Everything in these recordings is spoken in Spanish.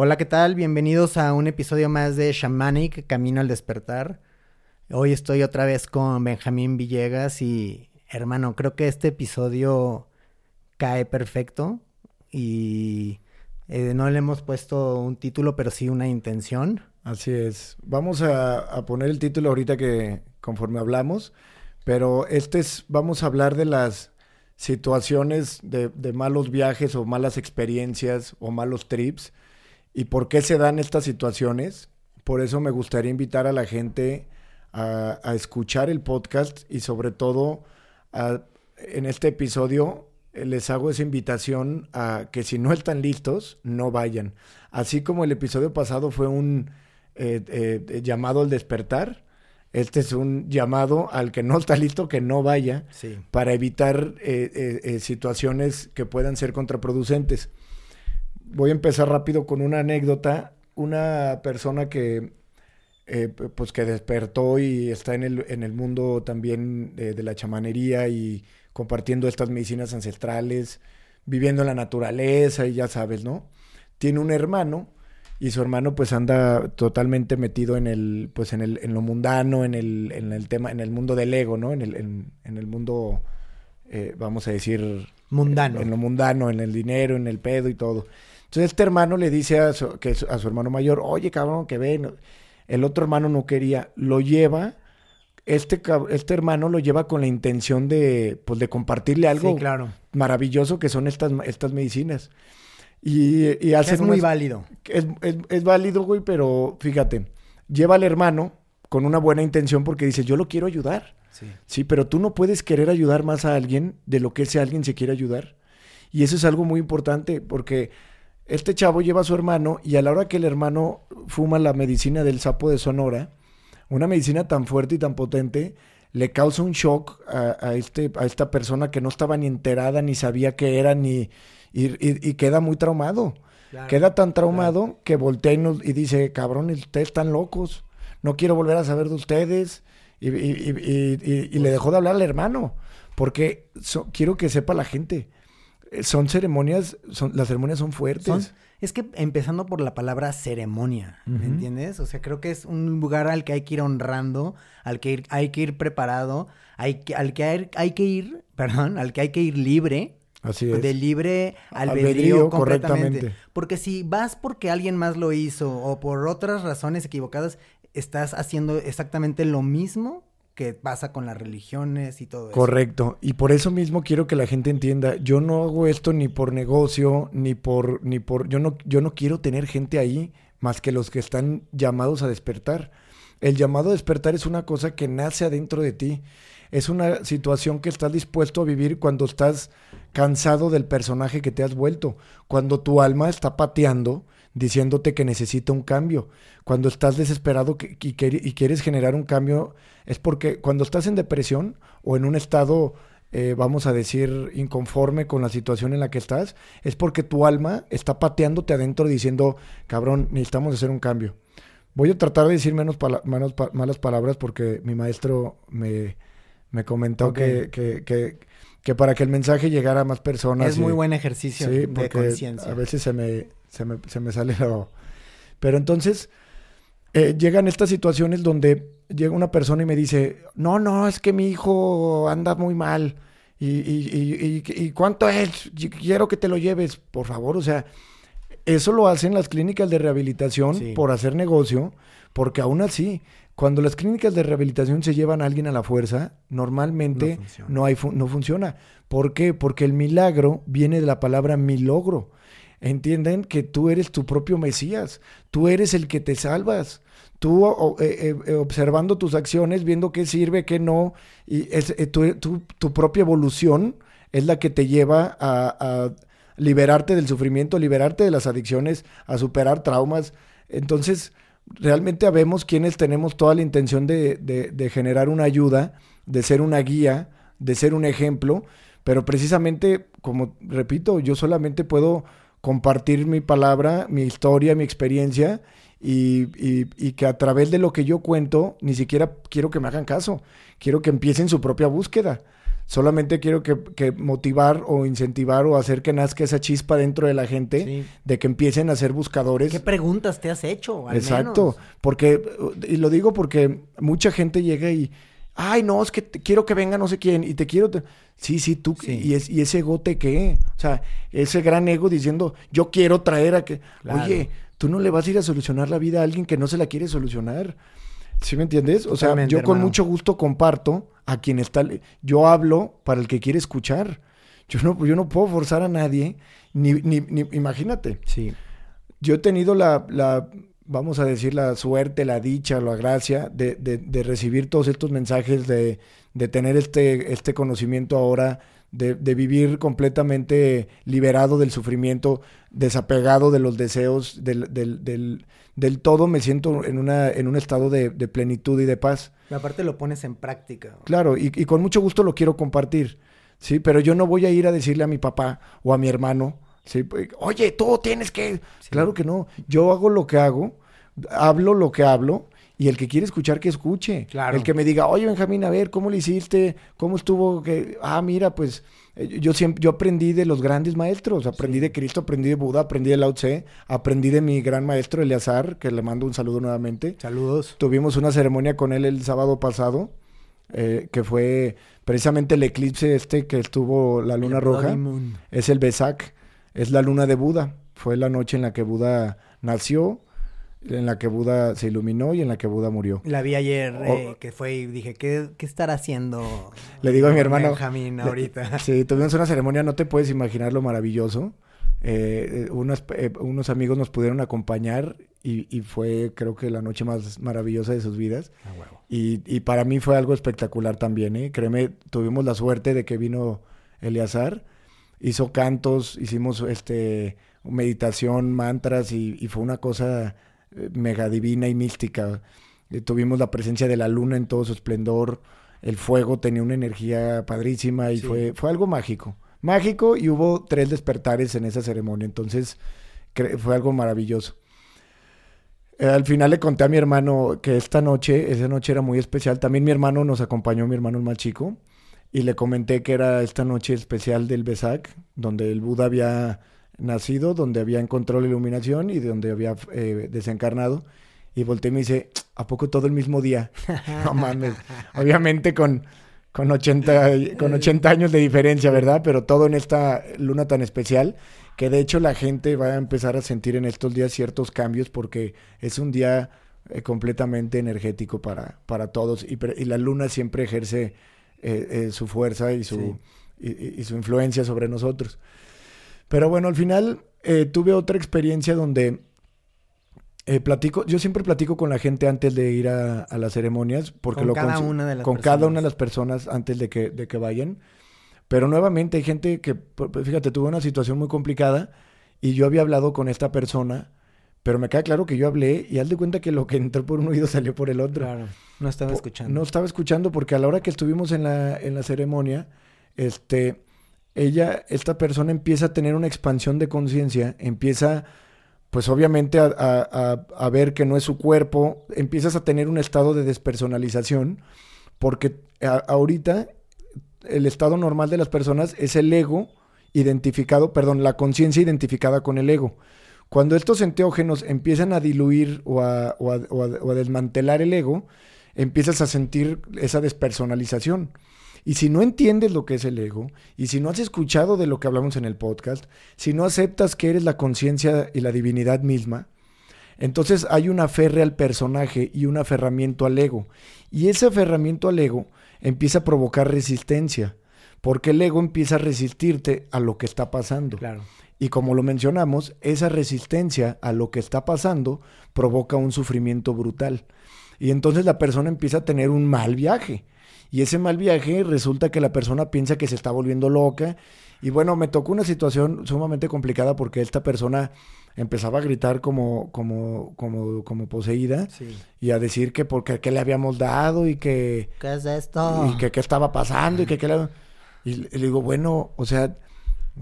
Hola, ¿qué tal? Bienvenidos a un episodio más de Shamanic, Camino al Despertar. Hoy estoy otra vez con Benjamín Villegas y, hermano, creo que este episodio cae perfecto y eh, no le hemos puesto un título, pero sí una intención. Así es. Vamos a, poner el título ahorita que conforme hablamos, pero este es, vamos a hablar de las situaciones de, de malos viajes o malas experiencias o malos trips y por qué se dan estas situaciones. Por eso me gustaría invitar a la gente a, escuchar el podcast y sobre todo en este episodio les hago esa invitación a que si no están listos, no vayan. Así como el episodio pasado fue un eh, eh, llamado al despertar, este es un llamado al que no está listo que no vaya para evitar eh, situaciones que puedan ser contraproducentes voy a empezar rápido con una anécdota. Una persona que, eh, pues que despertó y está en el, en el mundo también de, la chamanería y compartiendo estas medicinas ancestrales, viviendo en la naturaleza y ya sabes, ¿no? Tiene un hermano y su hermano pues anda totalmente metido en el, pues en el, en lo mundano, en el, en el tema, en el mundo del ego, ¿no? En el, en, el mundo, eh, vamos a decir... Mundano. En lo mundano, en el dinero, en el pedo y todo. Entonces este hermano le dice a su, que a su hermano mayor, oye cabrón, que ven. El otro hermano no quería, lo lleva, este, este hermano lo lleva con la intención de, pues, de compartirle algo claro. maravilloso que son estas, estas medicinas. Y, y hace es muy válido. Es, es, válido, güey, pero fíjate, lleva al hermano con una buena intención porque dice, yo lo quiero ayudar. Sí. sí, pero tú no puedes querer ayudar más a alguien de lo que ese alguien se quiere ayudar. Y eso es algo muy importante porque este chavo lleva a su hermano y a la hora que el hermano fuma la medicina del sapo de Sonora, una medicina tan fuerte y tan potente, le causa un shock a, este, a esta persona que no estaba ni enterada, ni sabía qué era, ni, y, queda muy traumado. queda tan traumado que voltea y, dice, cabrón, ustedes están locos, no quiero volver a saber de ustedes. Y, le pues dejó de hablar al hermano, porque quiero que sepa la gente son ceremonias, son, las ceremonias son fuertes. es que empezando por la palabra ceremonia, ¿me entiendes? O sea, creo que es un lugar al que hay que ir honrando, al que hay que ir preparado, hay que, al que hay, hay que ir, perdón, al que hay que ir libre. Así es. De libre albedrío, completamente. Porque si vas porque alguien más lo hizo o por otras razones equivocadas, estás haciendo exactamente lo mismo que pasa con las religiones y todo eso. Correcto. Y por eso mismo quiero que la gente entienda, yo no hago esto ni por negocio, ni por, ni por, yo no, yo no quiero tener gente ahí más que los que están llamados a despertar. El llamado a despertar es una cosa que nace adentro de ti. Es una situación que estás dispuesto a vivir cuando estás cansado del personaje que te has vuelto, cuando tu alma está pateando diciéndote que necesita un cambio. Cuando estás desesperado y, quieres generar un cambio, es porque cuando estás en depresión o en un estado, eh, vamos a decir, inconforme con la situación en la que estás, es porque tu alma está pateándote adentro diciendo, cabrón, necesitamos hacer un cambio. Voy a tratar de decir menos, malas palabras porque mi maestro me, me comentó que, que, que, para que el mensaje llegara a más personas. Es muy buen ejercicio de conciencia. A veces se me, se me, se me sale lo... Pero entonces eh, llegan estas situaciones donde llega una persona y me dice, no, no, es que mi hijo anda muy mal. ¿Y, y, y, y cuánto es? Quiero que te lo lleves, por favor. O sea, eso lo hacen las clínicas de rehabilitación por hacer negocio, porque aún así, cuando las clínicas de rehabilitación se llevan a alguien a la fuerza, normalmente no, hay no funciona. ¿Por qué? Porque el milagro viene de la palabra milogro. Entienden que tú eres tu propio Mesías, tú eres el que te salvas. Tú eh, eh, observando tus acciones, viendo qué sirve, qué no, y es, eh, tu, propia evolución es la que te lleva a, liberarte del sufrimiento, liberarte de las adicciones, a superar traumas. Entonces, realmente sabemos quienes tenemos toda la intención de, de, generar una ayuda, de ser una guía, de ser un ejemplo, pero precisamente, como repito, yo solamente puedo compartir mi palabra, mi historia, mi experiencia y, y, que a través de lo que yo cuento, ni siquiera quiero que me hagan caso, quiero que empiecen su propia búsqueda. Solamente quiero que, motivar o incentivar o hacer que nazca esa chispa dentro de la gente de que empiecen a ser buscadores. ¿Qué preguntas te has hecho? Exacto, porque, y lo digo porque mucha gente llega y, ay, no, es que quiero que venga no sé quién y te quiero... Sí, sí, tú, Y, es, y ese ego te qué, o sea, ese gran ego diciendo, yo quiero traer a que, oye, tú no le vas a ir a solucionar la vida a alguien que no se la quiere solucionar. ¿Sí me entiendes? O sea, yo con mucho gusto comparto a quien está. Yo hablo para el que quiere escuchar. Yo no, yo no puedo forzar a nadie, ni, ni, ni imagínate. Sí. Yo he tenido la, la, vamos a decir, la suerte, la dicha, la gracia de, de, de recibir todos estos mensajes, de, de tener este, este conocimiento ahora de, vivir completamente liberado del sufrimiento, desapegado de los deseos, del, del, del, todo, me siento en, una, en un estado de, plenitud y de paz. Y aparte lo pones en práctica. Claro, y, con mucho gusto lo quiero compartir, ¿sí? Pero yo no voy a ir a decirle a mi papá o a mi hermano, ¿sí? Oye, tú tienes que... Claro que no, yo hago lo que hago, hablo lo que hablo y el que quiere escuchar, que escuche. Claro. El que me diga, oye, Benjamín, a ver, ¿cómo le hiciste? ¿Cómo estuvo? que Ah, mira, pues eh, yo siempre, yo aprendí de los grandes maestros. Aprendí de Cristo, aprendí de Buda, aprendí de Lao Tse, aprendí de mi gran maestro Eleazar, que le mando un saludo nuevamente. Saludos. Tuvimos una ceremonia con él el sábado pasado, eh, que fue precisamente el eclipse este que estuvo la luna roja. Es el Besak, es la luna de Buda. Fue la noche en la que Buda nació en la que Buda se iluminó y en la que Buda murió. La vi ayer eh, que fue y dije, ¿qué, qué estará haciendo? Le digo a mi hermano. Benjamín ahorita. sí, tuvimos una ceremonia, no te puedes imaginar lo maravilloso. Eh, eh unos, eh, unos, amigos nos pudieron acompañar y, y, fue creo que la noche más maravillosa de sus vidas. Ah, huevo. y, y, para mí fue algo espectacular también, ¿eh? Créeme, tuvimos la suerte de que vino Eleazar, hizo cantos, hicimos este meditación, mantras y, y fue una cosa mega divina y mística. Eh, tuvimos la presencia de la luna en todo su esplendor. El fuego tenía una energía padrísima y fue, fue algo mágico. Mágico y hubo tres despertares en esa ceremonia. Entonces fue algo maravilloso. Eh, al final le conté a mi hermano que esta noche, esa noche era muy especial. También mi hermano nos acompañó, mi hermano más chico. Y le comenté que era esta noche especial del Besak, donde el Buda había nacido, donde había encontrado la iluminación y donde había eh, desencarnado. Y volteé y me dice, ¿a poco todo el mismo día? no mames. Obviamente con, con, 80, con 80 años de diferencia, ¿verdad? Pero todo en esta luna tan especial, que de hecho la gente va a empezar a sentir en estos días ciertos cambios porque es un día eh, completamente energético para, para todos y la luna siempre ejerce eh, su fuerza y su, y su influencia sobre nosotros. Pero bueno, al final eh, tuve otra experiencia donde eh, platico, yo siempre platico con la gente antes de ir a, las ceremonias, porque con lo cada una de las con cada una de las personas antes de que, de que vayan. Pero nuevamente hay gente que, fíjate, tuvo una situación muy complicada y yo había hablado con esta persona, pero me queda claro que yo hablé y haz de cuenta que lo que entró por un oído salió por el otro. Claro, no estaba escuchando. No estaba escuchando porque a la hora que estuvimos en la, en la ceremonia, este, ella, esta persona empieza a tener una expansión de conciencia, empieza, pues obviamente, a, ver que no es su cuerpo, empiezas a tener un estado de despersonalización, porque ahorita el estado normal de las personas es el ego identificado, perdón, la conciencia identificada con el ego. Cuando estos enteógenos empiezan a diluir o a, desmantelar el ego, empiezas a sentir esa despersonalización. Y si no entiendes lo que es el ego, y si no has escuchado de lo que hablamos en el podcast, si no aceptas que eres la conciencia y la divinidad misma, entonces hay un aferre al personaje y un aferramiento al ego. Y ese aferramiento al ego empieza a provocar resistencia, porque el ego empieza a resistirte a lo que está pasando. Claro. Y como lo mencionamos, esa resistencia a lo que está pasando provoca un sufrimiento brutal. Y entonces la persona empieza a tener un mal viaje y ese mal viaje resulta que la persona piensa que se está volviendo loca. Y bueno, me tocó una situación sumamente complicada porque esta persona empezaba a gritar como, como, como, como poseída y a decir que porque qué le habíamos dado y que... ¿Qué es esto? Y que qué estaba pasando y que qué le... Y le digo, bueno, o sea...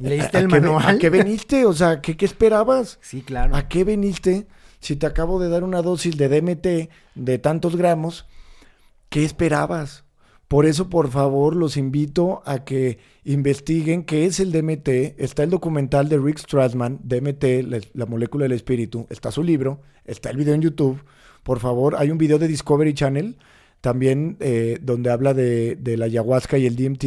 ¿Leíste el manual? ¿A qué veniste? O sea, ¿qué, ¿qué esperabas? Sí, claro. ¿A qué veniste? Si te acabo de dar una dosis de DMT de tantos gramos, ¿qué esperabas? Por eso, por favor, los invito a que investiguen qué es el DMT. Está el documental de Rick Strassman, DMT, la, la molécula del espíritu. Está su libro, está el video en YouTube. Por favor, hay un video de Discovery Channel también eh, donde habla de, de la ayahuasca y el DMT.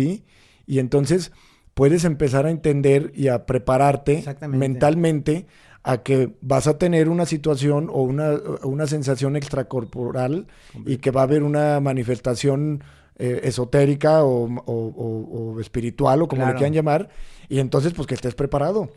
Y entonces puedes empezar a entender y a prepararte mentalmente a que vas a tener una situación o una, una sensación extracorporal y que va a haber una manifestación eh, esotérica o, o- o- o espiritual o como Claro. le quieran llamar, y entonces pues que estés preparado.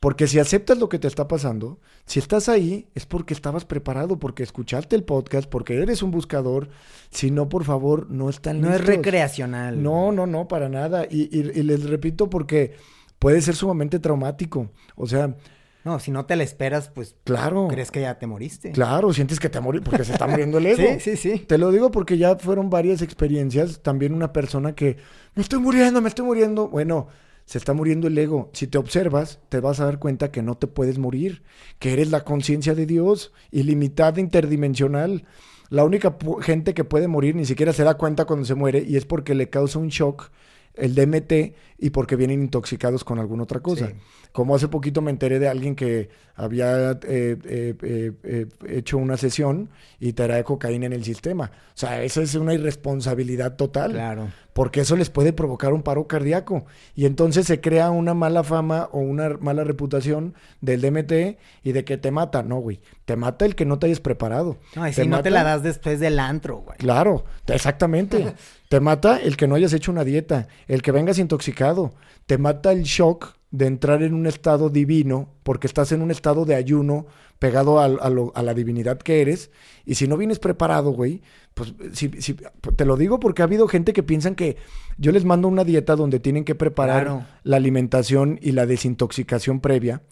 Porque si aceptas lo que te está pasando, si estás ahí, es porque estabas preparado, porque escuchaste el podcast, porque eres un buscador. Si no, por favor, no están No es recreacional. No, no, no, para nada. Y, y- y les repito porque puede ser sumamente traumático. O sea, No, si no te la esperas, pues claro, crees que ya te moriste. claro, sientes que te morir porque se está muriendo el ego. Sí, sí, sí. Te lo digo porque ya fueron varias experiencias. También una persona que me estoy muriendo, me estoy muriendo. Bueno, se está muriendo el ego. Si te observas, te vas a dar cuenta que no te puedes morir, que eres la conciencia de Dios, ilimitada, interdimensional. La única gente que puede morir ni siquiera se da cuenta cuando se muere y es porque le causa un shock el DMT y porque vienen intoxicados con alguna otra cosa. Sí. Como hace poquito me enteré de alguien que había eh, eh, eh, eh, hecho una sesión y traía cocaína en el sistema. O sea, esa es una irresponsabilidad total. Claro. Porque eso les puede provocar un paro cardíaco. Y entonces se crea una mala fama o una mala reputación del DMT y de que te mata. No, güey. Te mata el que no te hayas preparado. No, y Te si no te la das después del antro, güey. Claro, te- exactamente. te mata el que no hayas hecho una dieta, el que vengas intoxicado. Te mata el shock de entrar en un estado divino porque estás en un estado de ayuno pegado a, lo- a la divinidad que eres. Y si no vienes preparado, güey, pues si, si- te lo digo porque ha habido gente que piensan que yo les mando una dieta donde tienen que preparar Claro. la alimentación y la desintoxicación previa.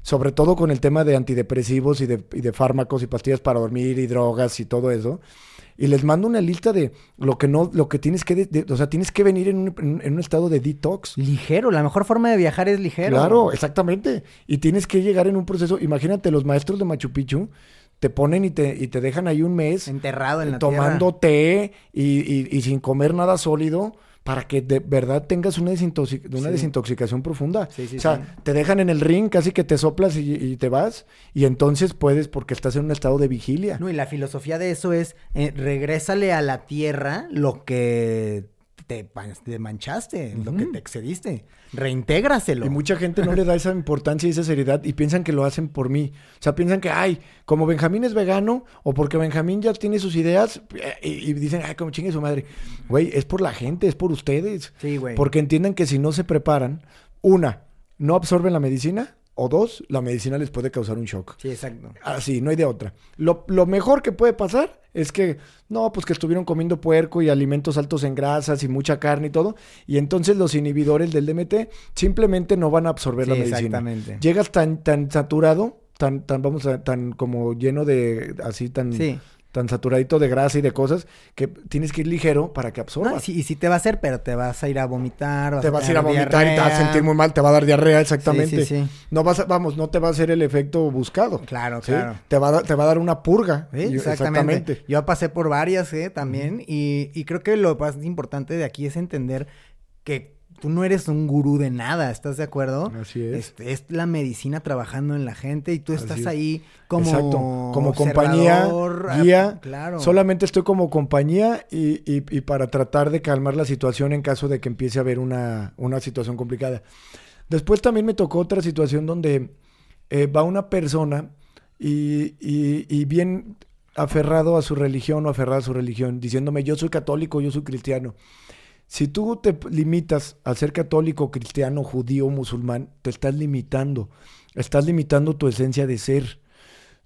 Sobre todo con el tema de antidepresivos y de, y de fármacos y pastillas para dormir y drogas y todo eso y les mando una lista de lo que no, lo que tienes que, de- de- o sea, tienes que venir en un, en- un estado de detox. Ligero, la mejor forma de viajar es ligero. Claro, exactamente. Y tienes que llegar en un proceso. Imagínate, los maestros de Machu Picchu te ponen y te, y te dejan ahí un mes Enterrado en la tomando tierra. té y, y- y sin comer nada sólido para que de verdad tengas una, una Sí. desintoxicación profunda. Sí, sí, o sea, te dejan en el ring, casi que te soplas y, y te vas, y entonces puedes, porque estás en un estado de vigilia. No, y la filosofía de eso es, eh, regrésale a la tierra lo que te, manchaste, lo que te excediste. Reintégraselo. Y mucha gente no le da esa importancia y esa seriedad y piensan que lo hacen por mí. O sea, piensan que, ay, como Benjamín es vegano o porque Benjamín ya tiene sus ideas eh, y, y dicen, ay, como chingue su madre. Güey, es por la gente, es por ustedes. Sí, güey. Porque entiendan que si no se preparan, una, no absorben la medicina o dos, la medicina les puede causar un shock. Sí, exacto. Así, no hay de otra. Lo, lo mejor que puede pasar es que, no, pues que estuvieron comiendo puerco y alimentos altos en grasas y mucha carne y todo, y entonces los inhibidores del DMT simplemente no van a absorber la medicina. exactamente. Llegas tan, tan saturado, tan, tan, vamos a, tan como lleno de, así, tan, Sí. Tan saturadito de grasa y de cosas, que tienes que ir ligero para que absorba. No, y, sí, y sí te va a hacer, pero te vas a ir a vomitar. te vas a ir a vomitar y te vas a sentir muy mal, te va a dar diarrea, exactamente. Sí, sí. No vas a- vamos, no te va a hacer el efecto buscado. Claro, claro. Te va, a, dar- te va a dar una purga. Y- exactamente. Yo pasé por varias, ¿eh? También. y, y creo que lo más importante de aquí es entender que tú no eres un gurú de nada, ¿estás de acuerdo? Así es. Este, es la medicina trabajando en la gente y tú estás es. ahí como Exacto. Como compañía, ah, guía. Claro. Solamente estoy como compañía y, y- y para tratar de calmar la situación en caso de que empiece a haber una, una situación complicada. Después también me tocó otra situación donde eh, va una persona y, y- y bien aferrado a su religión o aferrado a su religión, diciéndome yo soy católico, yo soy cristiano. Si tú te limitas a ser católico, cristiano, judío, musulmán, te estás limitando. Estás limitando tu esencia de ser.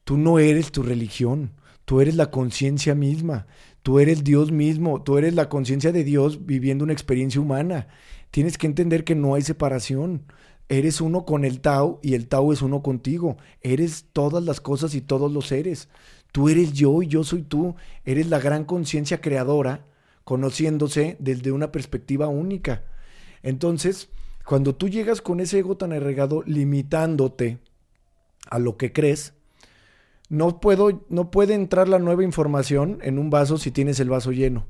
Tú no eres tu religión, tú eres la conciencia misma, tú eres Dios mismo, tú eres la conciencia de Dios viviendo una experiencia humana. Tienes que entender que no hay separación. Eres uno con el Tao y el Tao es uno contigo. Eres todas las cosas y todos los seres. Tú eres yo y yo soy tú. Eres la gran conciencia creadora, conociéndose desde una perspectiva única. Entonces, cuando tú llegas con ese ego tan arraigado, limitándote a lo que crees, no puedo, no puede entrar la nueva información en un vaso si tienes el vaso lleno.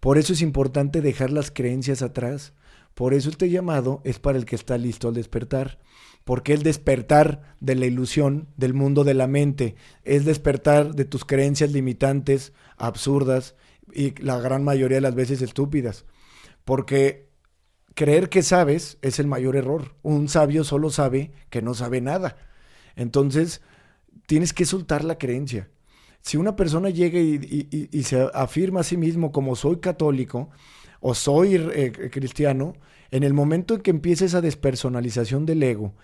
Por eso es importante dejar las creencias atrás. Por eso este llamado es para el que está listo al despertar. Porque el despertar de la ilusión del mundo de la mente es despertar de tus creencias limitantes, absurdas y la gran mayoría de las veces estúpidas. Porque creer que sabes es el mayor error. Un sabio solo sabe que no sabe nada. Entonces, tienes que soltar la creencia. Si una persona llega y, se afirma a sí mismo como soy católico o soy eh, cristiano, en el momento en que empieza esa despersonalización del ego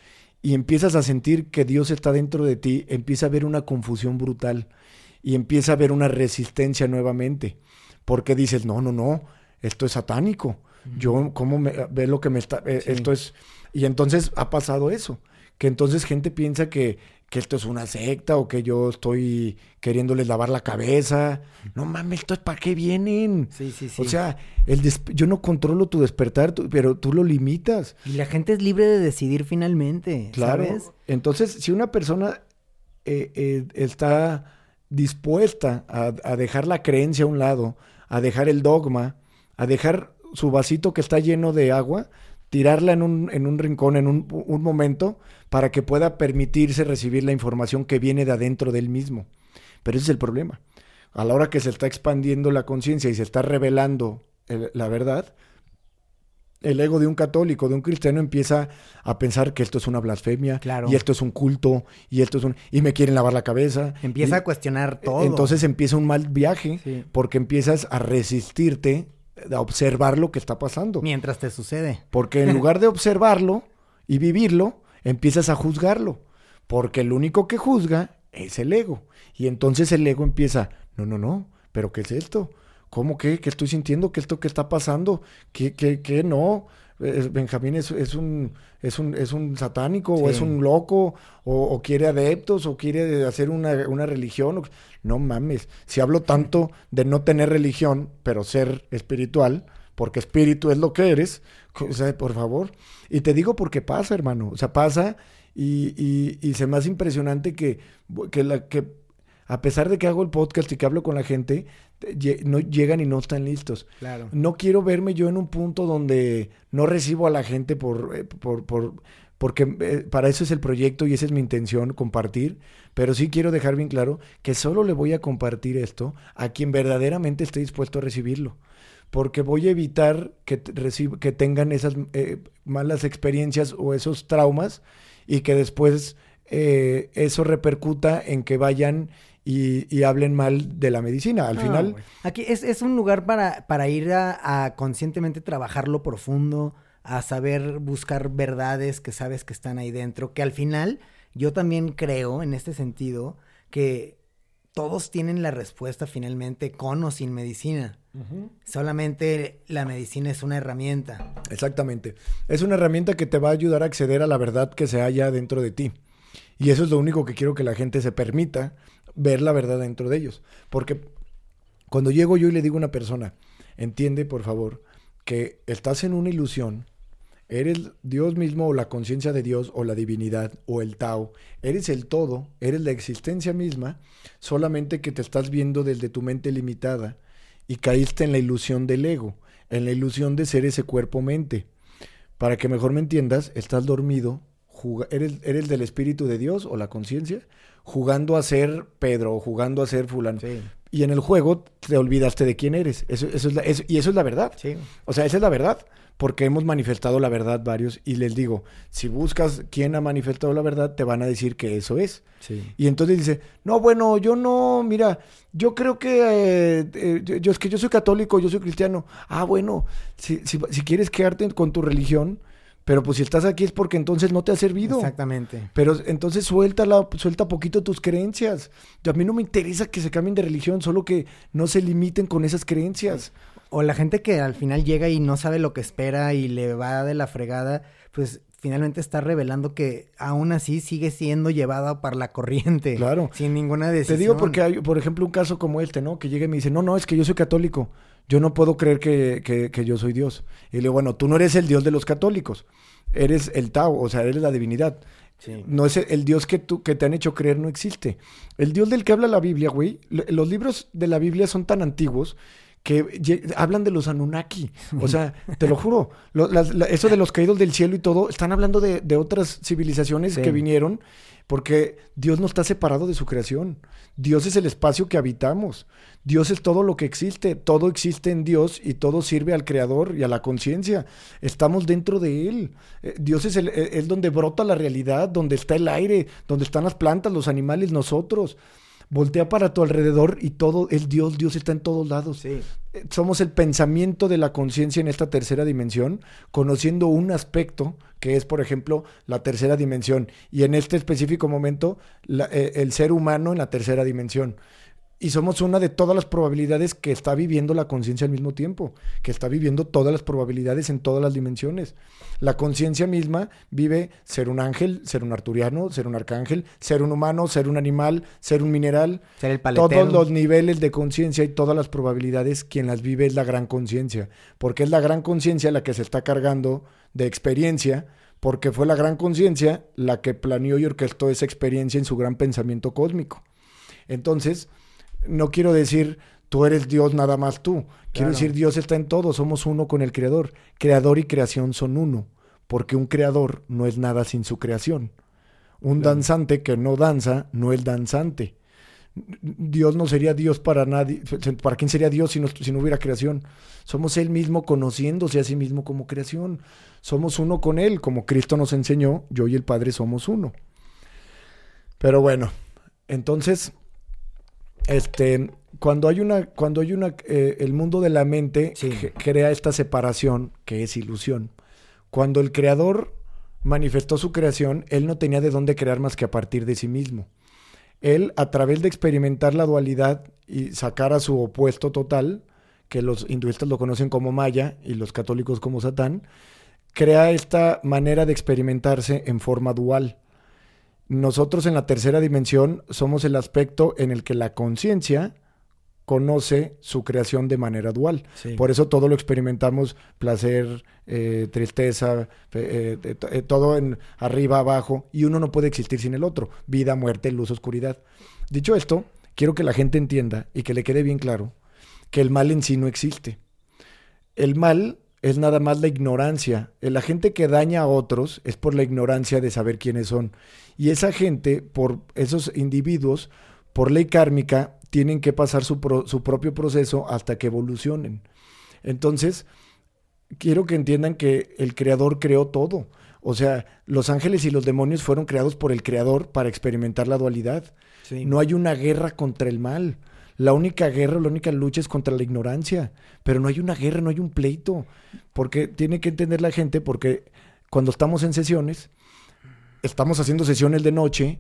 y empiezas a sentir que Dios está dentro de ti, empieza a haber una confusión brutal y empieza a haber una resistencia nuevamente. Porque dices, no, no, no, esto es satánico. Yo, ¿cómo me, ve lo que me está... Eh, esto es... Y entonces ha pasado eso. Que entonces gente piensa que que esto es una secta o que yo estoy queriéndoles lavar la cabeza. No mames, esto es para qué vienen. Sí, sí, sí. O sea, el yo no controlo tu despertar, pero tú lo limitas. Y la gente es libre de decidir finalmente. Claro. Entonces, si una persona eh, eh, está dispuesta a, dejar la creencia a un lado, a dejar el dogma, a dejar su vasito que está lleno de agua, tirarla en un, en un rincón, en un, un momento, para que pueda permitirse recibir la información que viene de adentro del mismo. Pero ese es el problema. A la hora que se está expandiendo la conciencia y se está revelando la verdad, el ego de un católico, de un cristiano, empieza a pensar que esto es una blasfemia, y esto es un culto, y esto es un... y me quieren lavar la cabeza. Empieza a cuestionar todo. Entonces empieza un mal viaje, porque empiezas a resistirte a observar lo que está pasando. Mientras te sucede. Porque en lugar de observarlo y vivirlo, empiezas a juzgarlo, porque el único que juzga es el ego. Y entonces el ego empieza, no, no, no, pero ¿qué es esto? ¿Cómo que? ¿Qué estoy sintiendo? ¿Qué esto que está pasando? ¿Qué, qué, qué no? Benjamín es, es, un, es, un, es un satánico o es un loco o, quiere adeptos o quiere hacer una, una, religión. No mames, si hablo tanto de no tener religión, pero ser espiritual, porque espíritu es lo que eres, o sea, por favor. Y te digo porque pasa, hermano. O sea, pasa y, y, y se me hace impresionante que, que, la, que a pesar de que hago el podcast y que hablo con la gente, no llegan y no están listos. Claro. No quiero verme yo en un punto donde no recibo a la gente por, eh, por, por porque eh, para eso es el proyecto y esa es mi intención, compartir, pero sí quiero dejar bien claro que solo le voy a compartir esto a quien verdaderamente esté dispuesto a recibirlo porque voy a evitar que, que tengan esas eh, malas experiencias o esos traumas y que después eh, eso repercuta en que vayan y, hablen mal de la medicina. Al final... Aquí es, un lugar para, para ir a, a, conscientemente trabajarlo profundo, a saber buscar verdades que sabes que están ahí dentro, que al final yo también creo en este sentido que todos tienen la respuesta finalmente con o sin medicina. Solamente la medicina es una herramienta. Exactamente. Es una herramienta que te va a ayudar a acceder a la verdad que se halla dentro de ti. Y eso es lo único que quiero que la gente se permita ver la verdad dentro de ellos. Porque cuando llego yo y le digo a una persona, entiende por favor que estás en una ilusión Eres Dios mismo o la conciencia de Dios o la divinidad o el Tao. Eres el todo, eres la existencia misma, solamente que te estás viendo desde tu mente limitada y caíste en la ilusión del ego, en la ilusión de ser ese cuerpo-mente. Para que mejor me entiendas, estás dormido, eres, eres del espíritu de Dios o la conciencia, jugando a ser Pedro o jugando a ser fulano. Y en el juego te olvidaste de quién eres. Eso, eso es y eso es la verdad. O sea, esa es la verdad porque hemos manifestado la verdad varios y les digo, si buscas quién ha manifestado la verdad, te van a decir que eso es. Y entonces dice, no, bueno, yo no, mira, yo creo que, eh, eh, yo, es que yo soy católico, yo soy cristiano. Ah, bueno, si, si, si quieres quedarte con tu religión, pero pues si estás aquí es porque entonces no te ha servido. Exactamente. Pero entonces suelta, suelta poquito tus creencias. a mí no me interesa que se cambien de religión, solo que no se limiten con esas creencias o la gente que al final llega y no sabe lo que espera y le va de la fregada, pues finalmente está revelando que aún así sigue siendo llevada por la corriente. Claro. Sin ninguna decisión. Te digo porque hay, por ejemplo, un caso como este, ¿no? Que llega y me dice, no, no, es que yo soy católico. Yo no puedo creer que, que, yo soy Dios. Y le digo, bueno, tú no eres el Dios de los católicos. Eres el Tao, o sea, eres la divinidad. No es el, Dios que, tú, que te han hecho creer, no existe. El Dios del que habla la Biblia, güey, los libros de la Biblia son tan antiguos que hablan de los Anunnaki. O sea, te lo juro, eso de los caídos del cielo y todo, están hablando de, otras civilizaciones que vinieron porque Dios no está separado de su creación. Dios es el espacio que habitamos. Dios es todo lo que existe. Todo existe en Dios y todo sirve al Creador y a la conciencia. Estamos dentro de Él. Eh, Dios es, el, e, es donde brota la realidad, donde está el aire, donde están las plantas, los animales, nosotros. Voltea para tu alrededor y todo es Dios, Dios está en todos lados. Eh, somos el pensamiento de la conciencia en esta tercera dimensión, conociendo un aspecto que es, por ejemplo, la tercera dimensión, y en este específico momento, eh, el ser humano en la tercera dimensión y somos una de todas las probabilidades que está viviendo la conciencia al mismo tiempo, que está viviendo todas las probabilidades en todas las dimensiones. La conciencia misma vive ser un ángel, ser un arturiano, ser un arcángel, ser un humano, ser un animal, ser un mineral. Ser el Todos los niveles de conciencia y todas las probabilidades, quien las vive es la gran conciencia, porque es la gran conciencia la que se está cargando de experiencia, porque fue la gran conciencia la que planeó y orquestó esa experiencia en su gran pensamiento cósmico. Entonces, no quiero decir tú eres Dios nada más tú. Quiero decir Dios está en todo, somos uno con el Creador. Creador y creación son uno, porque un creador no es nada sin su creación. Un danzante que no danza no es danzante. Dios no sería Dios para nadie. ¿Para quién sería Dios si no, si no hubiera creación? Somos Él mismo conociéndose a sí mismo como creación. Somos uno con Él, como Cristo nos enseñó, yo y el Padre somos uno. Pero bueno, entonces este, cuando hay una, cuando hay una, eh, el mundo de la mente crea esta separación que es ilusión. Cuando el creador manifestó su creación, él no tenía de dónde crear más que a partir de sí mismo. Él, a través de experimentar la dualidad y sacar a su opuesto total, que los hinduistas lo conocen como Maya y los católicos como Satán, crea esta manera de experimentarse en forma dual. Nosotros en la tercera dimensión somos el aspecto en el que la conciencia conoce su creación de manera dual. Por eso todo lo experimentamos, placer, eh, tristeza, eh, eh, todo en arriba, abajo, y uno no puede existir sin el otro. Vida, muerte, luz, oscuridad. Dicho esto, quiero que la gente entienda y que le quede bien claro que el mal en sí no existe. El mal es nada más la ignorancia. La gente que daña a otros es por la ignorancia de saber quiénes son. Y esa gente, por esos individuos, por ley kármica, tienen que pasar su, su propio proceso hasta que evolucionen. Entonces, quiero que entiendan que el creador creó todo. O sea, los ángeles y los demonios fueron creados por el creador para experimentar la dualidad. No hay una guerra contra el mal. La única guerra, la única lucha es contra la ignorancia. Pero no hay una guerra, no hay un pleito. Porque tiene que entender la gente, porque cuando estamos en sesiones, estamos haciendo sesiones de noche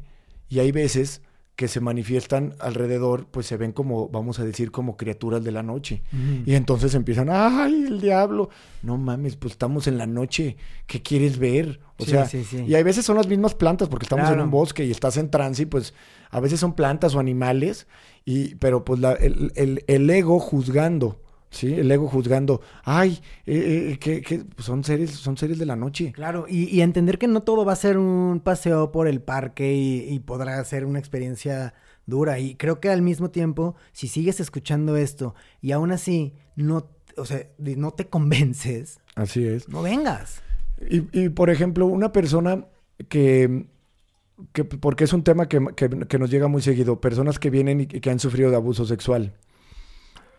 y hay veces que se manifiestan alrededor, pues se ven como, vamos a decir, como criaturas de la noche. Y entonces empiezan, ¡ay, el diablo! No mames, pues estamos en la noche, ¿qué quieres ver? O sea, y hay veces son las mismas plantas, porque estamos en un bosque y estás en trance, y pues a veces son plantas o animales, y, pero pues el, el, el ego juzgando Sí, el ego juzgando, ay, eh, eh, que, son seres, son seres de la noche. Claro, y, entender que no todo va a ser un paseo por el parque y, podrá ser una experiencia dura. Y creo que al mismo tiempo, si sigues escuchando esto y aún así no, o sea, no te convences. Así es. No vengas. Y, por ejemplo, una persona que, que porque es un tema que, que, nos llega muy seguido, personas que vienen y que han sufrido de abuso sexual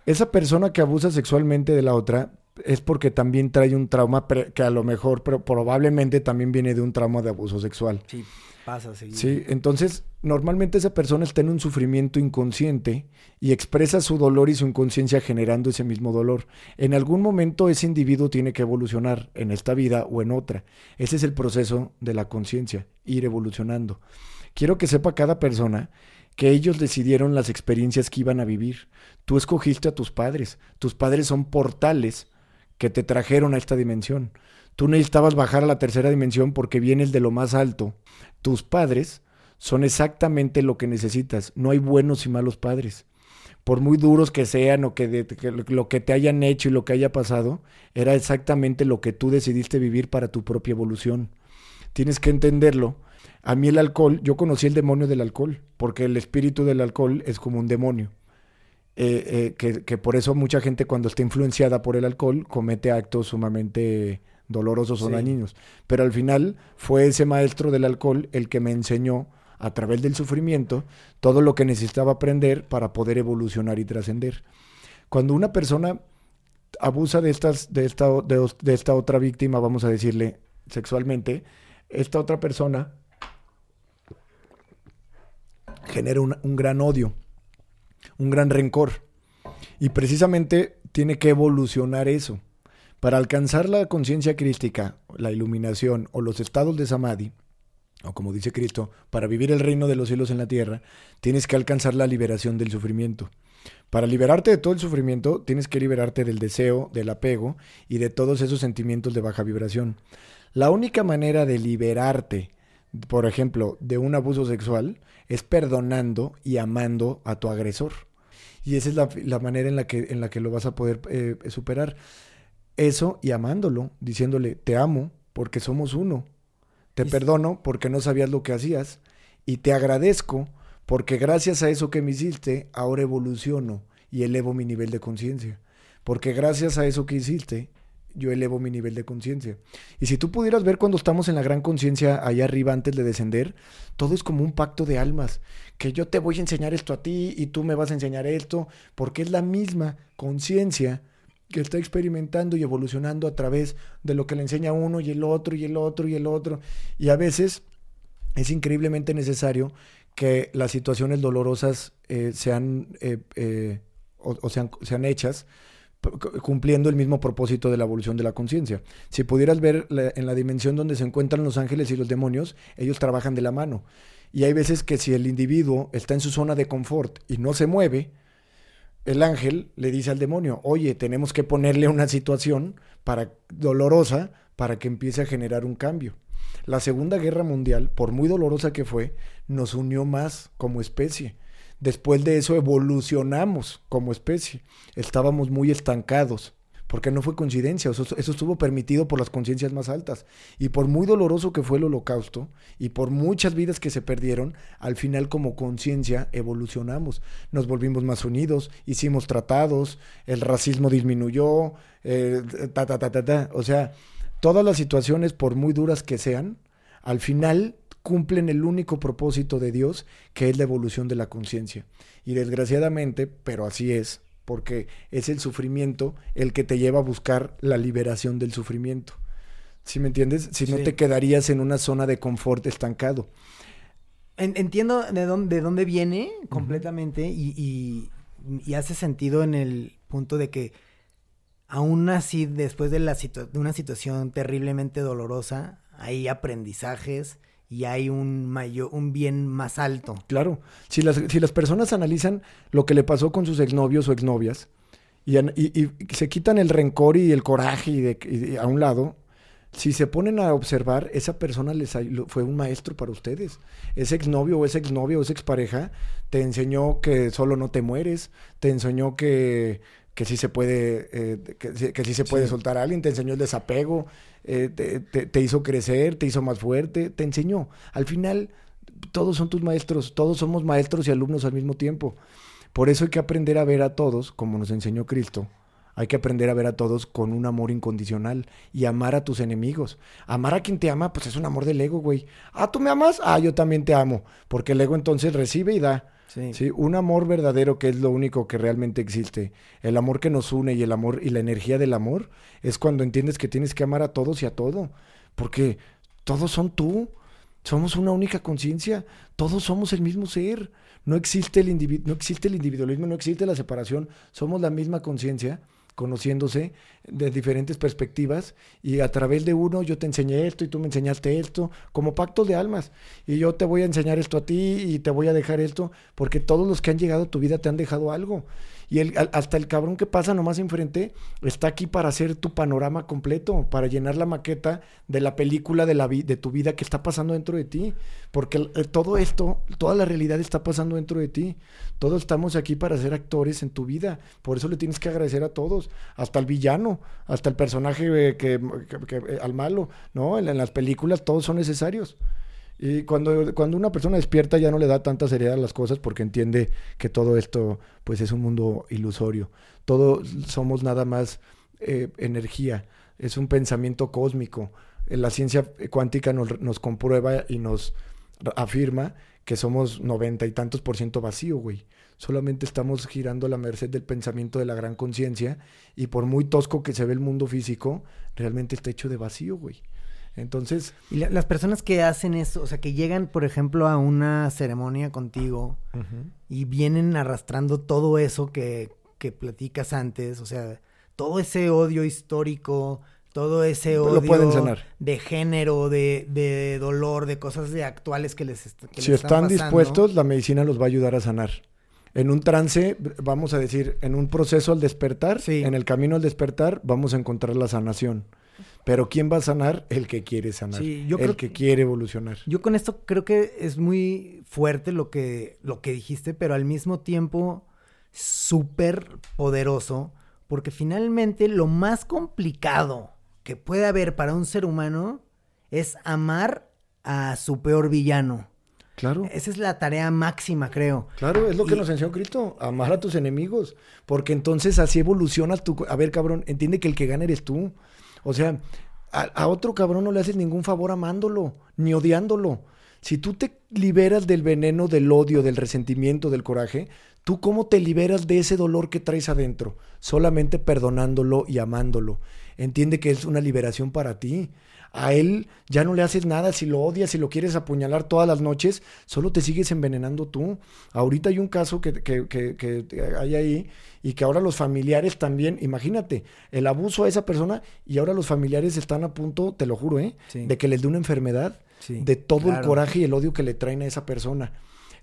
esa persona que abusa sexualmente de la otra es porque también trae un trauma que a lo mejor, pero probablemente también viene de un trauma de abuso sexual. Sí, pasa sí. Sí, entonces normalmente esa persona está en un sufrimiento inconsciente y expresa su dolor y su inconsciencia generando ese mismo dolor. En algún momento ese individuo tiene que evolucionar en esta vida o en otra. Ese es el proceso de la conciencia, ir evolucionando. Quiero que sepa cada persona que ellos decidieron las experiencias que iban a vivir. Tú escogiste a tus padres. Tus padres son portales que te trajeron a esta dimensión. Tú necesitabas bajar a la tercera dimensión porque vienes de lo más alto. Tus padres son exactamente lo que necesitas. No hay buenos y malos padres. Por muy duros que sean o que, lo que te hayan hecho y lo que haya pasado, era exactamente lo que tú decidiste vivir para tu propia evolución. Tienes que entenderlo a mí el alcohol, yo conocí el demonio del alcohol, porque el espíritu del alcohol es como un demonio. eh, que, que, por eso mucha gente cuando está influenciada por el alcohol comete actos sumamente dolorosos o dañinos. Pero al final fue ese maestro del alcohol el que me enseñó a través del sufrimiento todo lo que necesitaba aprender para poder evolucionar y trascender. Cuando una persona abusa de, estas, de, esta, de, esta otra víctima, vamos a decirle sexualmente, esta otra persona genera un, un gran odio, un gran rencor. Y precisamente tiene que evolucionar eso. Para alcanzar la conciencia crística, la iluminación o los estados de samadhi, o como dice Cristo, para vivir el reino de los cielos en la tierra, tienes que alcanzar la liberación del sufrimiento. Para liberarte de todo el sufrimiento, tienes que liberarte del deseo, del apego y de todos esos sentimientos de baja vibración. La única manera de liberarte, por ejemplo, de un abuso sexual, es perdonando y amando a tu agresor. Y esa es la, manera en la, que, en la que lo vas a poder eh, superar. Eso y amándolo, diciéndole, te amo porque somos uno te perdono porque no sabías lo que hacías y te agradezco porque gracias a eso que me hiciste, ahora evoluciono y elevo mi nivel de conciencia. Porque gracias a eso que hiciste, yo elevo mi nivel de conciencia. Y si tú pudieras ver cuando estamos en la gran conciencia allá arriba antes de descender, todo es como un pacto de almas, que yo te voy a enseñar esto a ti y tú me vas a enseñar esto, porque es la misma conciencia que está experimentando y evolucionando a través de lo que le enseña uno y el otro y el otro y el otro. Y a veces es increíblemente necesario que las situaciones dolorosas eh, sean, eh, eh, o, sean, sean hechas cumpliendo el mismo propósito de la evolución de la conciencia. Si pudieras ver en la dimensión donde se encuentran los ángeles y los demonios, ellos trabajan de la mano. Y hay veces que si el individuo está en su zona de confort y no se mueve, el ángel le dice al demonio, oye, tenemos que ponerle una situación para, dolorosa para que empiece a generar un cambio. La Segunda Guerra Mundial, por muy dolorosa que fue, nos unió más como especie. Después de eso evolucionamos como especie. Estábamos muy estancados porque no fue coincidencia, eso, estuvo permitido por las conciencias más altas. Y por muy doloroso que fue el holocausto, y por muchas vidas que se perdieron, al final como conciencia evolucionamos, nos volvimos más unidos, hicimos tratados, el racismo disminuyó, eh, ta, ta, ta, ta, ta. O sea, todas las situaciones, por muy duras que sean, al final cumplen el único propósito de Dios, que es la evolución de la conciencia. Y desgraciadamente, pero así es, porque es el sufrimiento el que te lleva a buscar la liberación del sufrimiento. ¿Sí me entiendes? Si no te quedarías en una zona de confort estancado. entiendo de dónde, de dónde viene completamente y, y, hace sentido en el punto de que aún así, después de, la de una situación terriblemente dolorosa, hay aprendizajes, y hay un mayor, un bien más alto. Claro, si las, si las personas analizan lo que le pasó con sus exnovios o exnovias y, y, se quitan el rencor y el coraje y de, a un lado, si se ponen a observar, esa persona les fue un maestro para ustedes. Ese exnovio o esa exnovia o esa expareja te enseñó que solo no te mueres, te enseñó que, que sí se puede, eh, que, sí se puede soltar a alguien, te enseñó el desapego, eh, te, hizo crecer, te hizo más fuerte, te enseñó. Al final, todos son tus maestros, todos somos maestros y alumnos al mismo tiempo. Por eso hay que aprender a ver a todos, como nos enseñó Cristo. Hay que aprender a ver a todos con un amor incondicional y amar a tus enemigos. Amar a quien te ama, pues es un amor del ego, güey. Ah, ¿tú me amas? Ah, yo también te amo. Porque el ego entonces recibe y da. Sí. Un amor verdadero que es lo único que realmente existe. El amor que nos une y el amor y la energía del amor es cuando entiendes que tienes que amar a todos y a todo. Porque todos son tú. Somos una única conciencia. Todos somos el mismo ser. No existe el, no existe el individualismo, no existe la separación. Somos la misma conciencia conociéndose de diferentes perspectivas y a través de uno yo te enseñé esto y tú me enseñaste esto, como pactos de almas. Y yo te voy a enseñar esto a ti y te voy a dejar esto, porque todos los que han llegado a tu vida te han dejado algo. Y el, hasta el cabrón que pasa nomás enfrente está aquí para hacer tu panorama completo, para llenar la maqueta de la película de, la de tu vida que está pasando dentro de ti. Porque todo esto, toda la realidad está pasando dentro de ti. Todos estamos aquí para ser actores en tu vida. Por eso le tienes que agradecer a todos, hasta el villano, hasta el personaje que, al malo, ¿no? En, las películas todos son necesarios. Y cuando, cuando una persona despierta ya no le da tanta seriedad a las cosas porque entiende que todo esto pues es un mundo ilusorio. Todos somos nada más eh, energía, es un pensamiento cósmico. La ciencia cuántica nos, nos comprueba y nos afirma que somos noventa y tantos por ciento vacío, güey. Solamente estamos girando a la merced del pensamiento de la gran conciencia y por muy tosco que se ve el mundo físico, realmente está hecho de vacío, güey. Entonces... Y las personas que hacen eso, o sea, que llegan, por ejemplo, a una ceremonia contigo y vienen arrastrando todo eso que, que platicas antes, o sea, todo ese odio histórico, todo ese odio de género, de, de, dolor, de cosas de actuales que les, que si están, dispuestos, la medicina los va a ayudar a sanar. En un trance, vamos a decir, en un proceso al despertar, en el camino al despertar, vamos a encontrar la sanación. Pero ¿quién va a sanar? El que quiere sanar. el que, quiere evolucionar. Yo con esto creo que es muy fuerte lo que, lo que dijiste, pero al mismo tiempo súper poderoso, porque finalmente lo más complicado que puede haber para un ser humano es amar a su peor villano. Claro. Esa es la tarea máxima, creo. Claro, es lo que nos enseñó Cristo, amar a tus enemigos, porque entonces así evolucionas tu... A ver, cabrón, entiende que el que gana eres tú. O sea, a, otro cabrón no le haces ningún favor amándolo, ni odiándolo. Si tú te liberas del veneno, del odio, del resentimiento, del coraje, ¿tú cómo te liberas de ese dolor que traes adentro? Solamente perdonándolo y amándolo. Entiende que es una liberación para ti. A él ya no le haces nada, si lo odias, si lo quieres apuñalar todas las noches, solo te sigues envenenando tú. Ahorita hay un caso que, que, que hay ahí y que ahora los familiares también, imagínate, el abuso a esa persona y ahora los familiares están a punto, te lo juro, ¿eh? de que les dé una enfermedad, de todo el coraje y el odio que le traen a esa persona.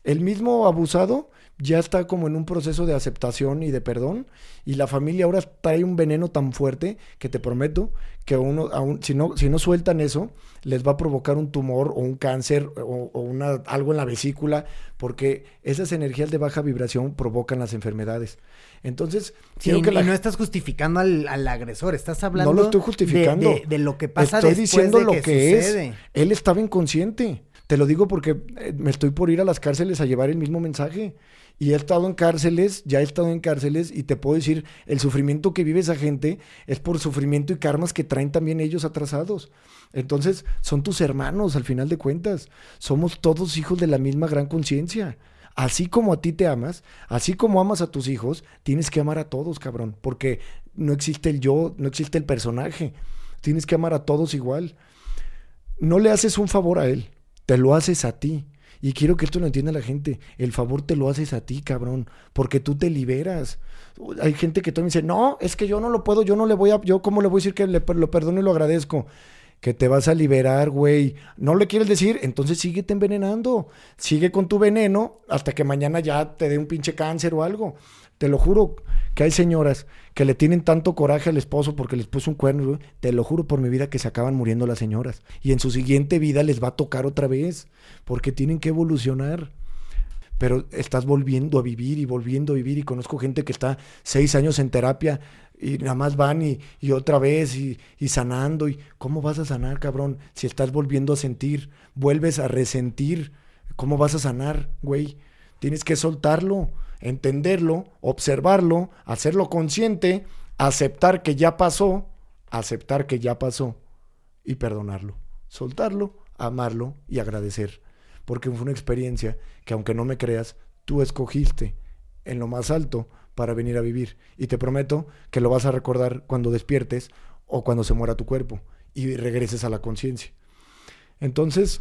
El mismo abusado ya está como en un proceso de aceptación y de perdón y la familia ahora trae un veneno tan fuerte que te prometo que uno, si, no, si no sueltan eso, les va a provocar un tumor o un cáncer o, una, algo en la vesícula porque esas energías de baja vibración provocan las enfermedades. Entonces, sí, que no estás justificando al, agresor, estás hablando no lo estoy justificando. De, lo que pasa estoy diciendo lo que, es. Él estaba inconsciente. Te lo digo porque eh, me estoy por ir a las cárceles a llevar el mismo mensaje. Y he estado en cárceles, ya he estado en cárceles y te puedo decir, el sufrimiento que vive esa gente es por sufrimiento y karmas que traen también ellos atrasados. Entonces, son tus hermanos al final de cuentas. Somos todos hijos de la misma gran conciencia. Así como a ti te amas, así como amas a tus hijos, tienes que amar a todos, cabrón, porque no existe el yo, no existe el personaje. Tienes que amar a todos igual. No le haces un favor a él, te lo haces a ti. Y quiero que esto lo entienda la gente. El favor te lo haces a ti, cabrón, porque tú te liberas. Hay gente que todavía dice, no, es que yo no lo puedo, yo no le voy a, yo cómo le voy a decir que le, lo perdono y lo agradezco que te vas a liberar, güey. ¿No le quieres decir? Entonces síguete envenenando. Sigue con tu veneno hasta que mañana ya te dé un pinche cáncer o algo. Te lo juro que hay señoras que le tienen tanto coraje al esposo porque les puso un cuerno. Güey. Te lo juro por mi vida que se acaban muriendo las señoras. Y en su siguiente vida les va a tocar otra vez porque tienen que evolucionar pero estás volviendo a vivir y volviendo a vivir y conozco gente que está seis años en terapia y nada más van y, otra vez y, y, sanando. y ¿Cómo vas a sanar, cabrón? Si estás volviendo a sentir, vuelves a resentir, ¿cómo vas a sanar, güey? Tienes que soltarlo, entenderlo, observarlo, hacerlo consciente, aceptar que ya pasó, aceptar que ya pasó y perdonarlo. Soltarlo, amarlo y agradecer. Porque fue una experiencia que aunque no me creas, tú escogiste en lo más alto para venir a vivir. Y te prometo que lo vas a recordar cuando despiertes o cuando se muera tu cuerpo y regreses a la conciencia. Entonces,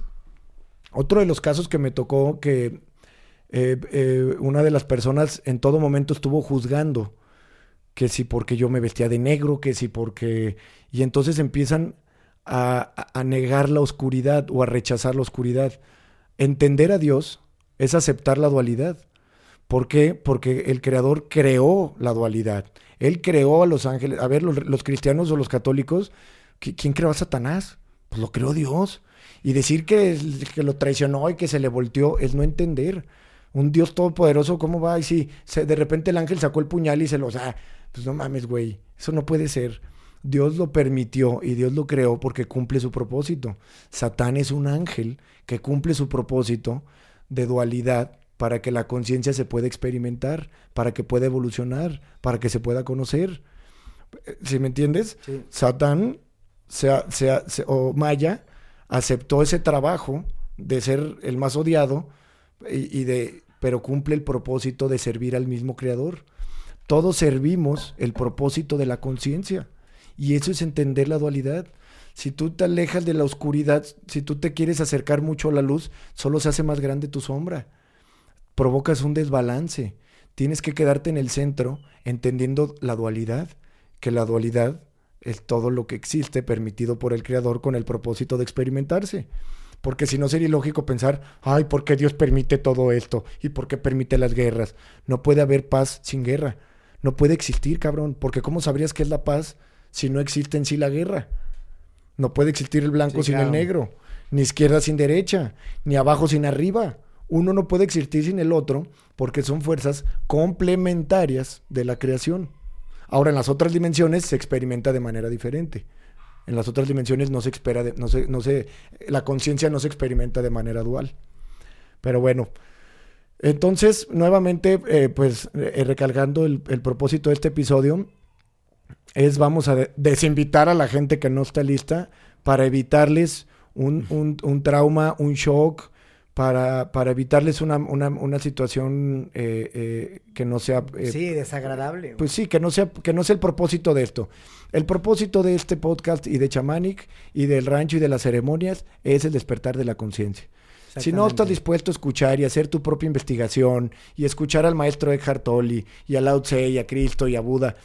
otro de los casos que me tocó que eh, eh, una de las personas en todo momento estuvo juzgando que si porque yo me vestía de negro, que si porque... Y entonces empiezan a, a negar la oscuridad o a rechazar la oscuridad. Entender a Dios es aceptar la dualidad. ¿Por qué? Porque el creador creó la dualidad. Él creó a los ángeles. A ver, los, cristianos o los católicos, ¿quién creó a Satanás? Pues lo creó Dios. Y decir que, que, lo traicionó y que se le volteó es no entender. Un Dios todopoderoso, ¿cómo va? Y si de repente el ángel sacó el puñal y se lo... O pues no mames, güey. Eso no puede ser. Dios lo permitió y Dios lo creó porque cumple su propósito. Satán es un ángel que cumple su propósito de dualidad para que la conciencia se pueda experimentar, para que pueda evolucionar, para que se pueda conocer. ¿Sí me entiendes? Satán o Maya aceptó ese trabajo de ser el más odiado y, de pero cumple el propósito de servir al mismo creador. Todos servimos el propósito de la conciencia y eso es entender la dualidad. Si tú te alejas de la oscuridad, si tú te quieres acercar mucho a la luz, solo se hace más grande tu sombra. Provocas un desbalance. Tienes que quedarte en el centro entendiendo la dualidad, que la dualidad es todo lo que existe permitido por el Creador con el propósito de experimentarse. Porque si no sería ilógico pensar, ay, ¿por qué Dios permite todo esto? ¿Y por qué permite las guerras? No puede haber paz sin guerra. No puede existir, cabrón. Porque ¿cómo sabrías qué es la paz si no existe en sí la guerra? No puede existir el blanco sin el negro, ni izquierda sin derecha, ni abajo sin arriba. Uno no puede existir sin el otro porque son fuerzas complementarias de la creación. Ahora, en las otras dimensiones se experimenta de manera diferente. En las otras dimensiones no se espera, no se, no se, la conciencia no se experimenta de manera dual. Pero bueno, entonces, nuevamente, eh, pues eh, recalcando el, propósito de este episodio, es vamos a desinvitar a la gente que no está lista para evitarles un, un trauma, un shock, para, para evitarles una, una, una situación eh, eh, que no sea... Eh, sí, desagradable. Pues sí, que no, sea, que no sea el propósito de esto. El propósito de este podcast y de Chamanic y del rancho y de las ceremonias es el despertar de la conciencia. Si no estás dispuesto a escuchar y hacer tu propia investigación y escuchar al maestro Eckhart Tolle y a Lao Tse y a Cristo y a Buda,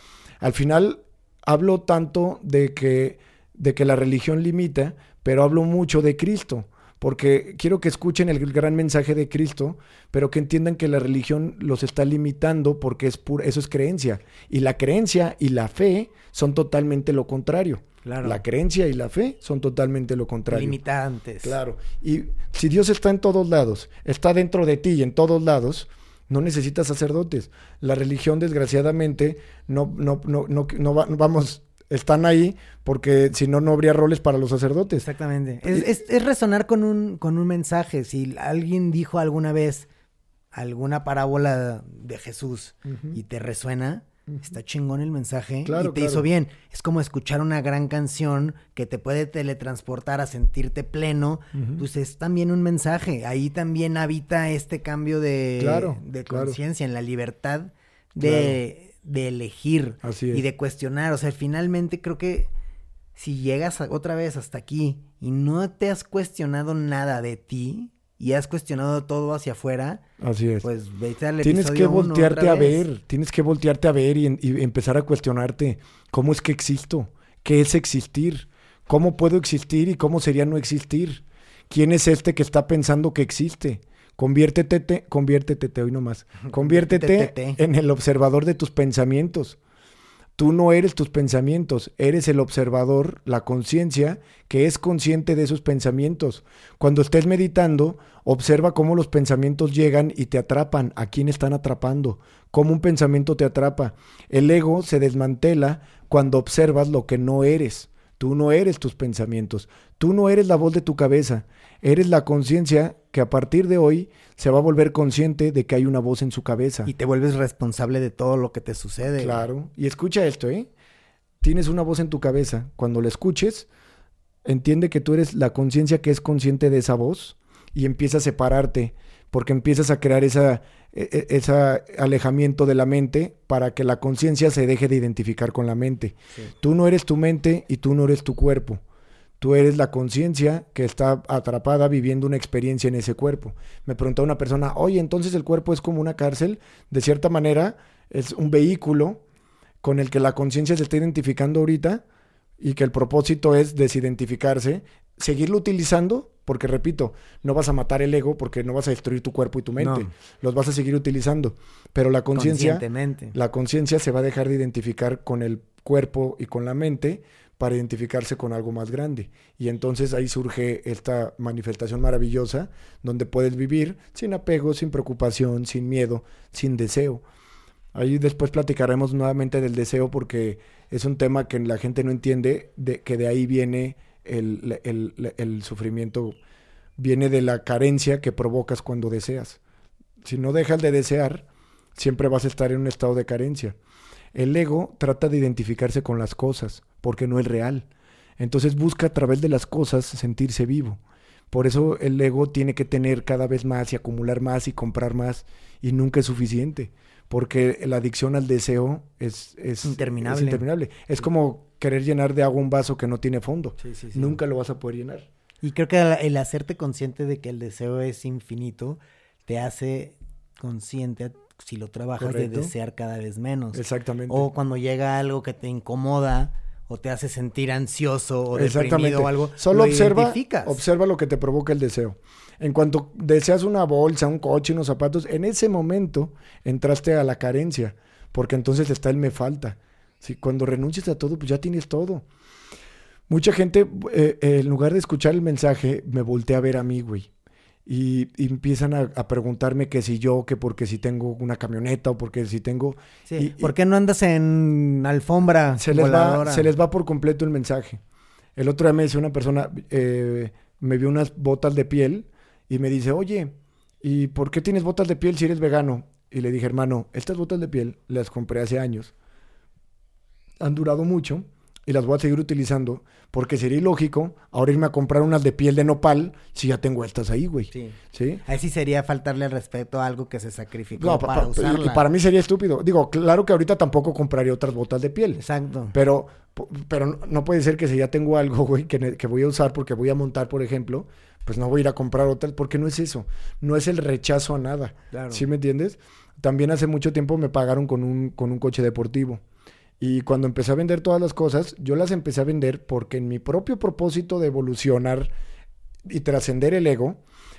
al final hablo tanto de que, de que la religión limita, pero hablo mucho de Cristo porque quiero que escuchen el gran mensaje de Cristo, pero que entiendan que la religión los está limitando porque es pura, eso es creencia. Y la creencia y la fe son totalmente lo contrario. Claro. La creencia y la fe son totalmente lo contrario. Limitantes. Claro. Y si Dios está en todos lados, está dentro de ti y en todos lados, no necesitas sacerdotes. La religión, desgraciadamente, no, no, no, no, no vamos, están ahí porque si no, no habría roles para los sacerdotes. Exactamente. Es, es, resonar con un, con un mensaje. Si alguien dijo alguna vez alguna parábola de Jesús y te resuena, está chingón el mensaje y te hizo bien. Es como escuchar una gran canción que te puede teletransportar a sentirte pleno. Pues es también un mensaje. Ahí también habita este cambio de, de conciencia, en la libertad de de elegir y de cuestionar. O sea, finalmente creo que si llegas otra vez hasta aquí y no te has cuestionado nada de ti y has cuestionado todo hacia afuera, Así es. pues vete al Tienes que voltearte a ver, tienes que voltearte a ver y, y empezar a cuestionarte cómo es que existo, qué es existir, cómo puedo existir y cómo sería no existir. ¿Quién es este que está pensando que existe? Conviértete, conviértete hoy nomás. Conviértete en el observador de tus pensamientos. Tú no eres tus pensamientos, eres el observador, la conciencia que es consciente de esos pensamientos. Cuando estés meditando, observa cómo los pensamientos llegan y te atrapan, a quién están atrapando, cómo un pensamiento te atrapa. El ego se desmantela cuando observas lo que no eres. Tú no eres tus pensamientos, tú no eres la voz de tu cabeza, eres la conciencia que a partir de hoy se va a volver consciente de que hay una voz en su cabeza. Y te vuelves responsable de todo lo que te sucede. Claro, y escucha esto, ¿eh? Tienes una voz en tu cabeza, cuando la escuches, entiende que tú eres la conciencia que es consciente de esa voz y empieza a separarte, porque empiezas a crear esa, e, ese alejamiento de la mente para que la conciencia se deje de identificar con la mente. Tú no eres tu mente y tú no eres tu cuerpo. Tú eres la conciencia que está atrapada viviendo una experiencia en ese cuerpo. Me preguntó una persona, oye, entonces el cuerpo es como una cárcel. De cierta manera, es un vehículo con el que la conciencia se está identificando ahorita y que el propósito es desidentificarse, seguirlo utilizando, porque repito, no vas a matar el ego porque no vas a destruir tu cuerpo y tu mente, los vas a seguir utilizando, pero la conciencia la conciencia se va a dejar de identificar con el cuerpo y con la mente para identificarse con algo más grande. Y entonces ahí surge esta manifestación maravillosa donde puedes vivir sin apego, sin preocupación, sin miedo, sin deseo. Ahí después platicaremos nuevamente del deseo porque es un tema que la gente no entiende, de, que de ahí viene el, el, el sufrimiento, viene de la carencia que provocas cuando deseas. Si no dejas de desear, siempre vas a estar en un estado de carencia. El ego trata de identificarse con las cosas, porque no es real. Entonces busca a través de las cosas sentirse vivo. Por eso el ego tiene que tener cada vez más y acumular más y comprar más y nunca es suficiente. Porque la adicción al deseo es, es interminable. Es, interminable. es como querer llenar de agua un vaso que no tiene fondo. Nunca lo vas a poder llenar. Y creo que el hacerte consciente de que el deseo es infinito te hace consciente si lo trabajas de desear cada vez menos. Exactamente. O cuando llega algo que te incomoda o te hace sentir ansioso o deprimido o algo, solo observa, observa lo que te provoca el deseo. En cuanto deseas una bolsa, un coche, unos zapatos, en ese momento entraste a la carencia, porque entonces está el me falta. Si cuando renuncias a todo, pues ya tienes todo. Mucha gente, eh, eh, en lugar de escuchar el mensaje, me voltea a ver a mí, güey y, empiezan a, preguntarme que si yo, que porque si tengo una camioneta o porque si tengo... Sí, ¿Por qué no andas en alfombra se les, va, se les va por completo el mensaje. El otro día me dice una persona, eh, me vio unas botas de piel y me dice, oye, ¿y por qué tienes botas de piel si eres vegano? Y le dije, hermano, estas botas de piel las compré hace años. Han durado mucho y las voy a seguir utilizando porque sería ilógico ahora irme a comprar unas de piel de nopal si ya tengo estas ahí, güey. Sí. ¿Sí? Ahí sí sería faltarle el respeto a algo que se sacrificó para usarla. Y para mí sería estúpido. Digo, claro que ahorita tampoco compraría otras botas de piel. Exacto. Pero, pero no puede ser que si ya tengo algo, güey, que, que voy a usar porque voy a montar, por ejemplo, pues no voy a ir a comprar otras porque no es eso. No es el rechazo a nada. Claro. ¿Sí me entiendes? También hace mucho tiempo me pagaron con un, con un coche deportivo. Y cuando empecé a vender todas las cosas, yo las empecé a vender porque en mi propio propósito de evolucionar y trascender el ego,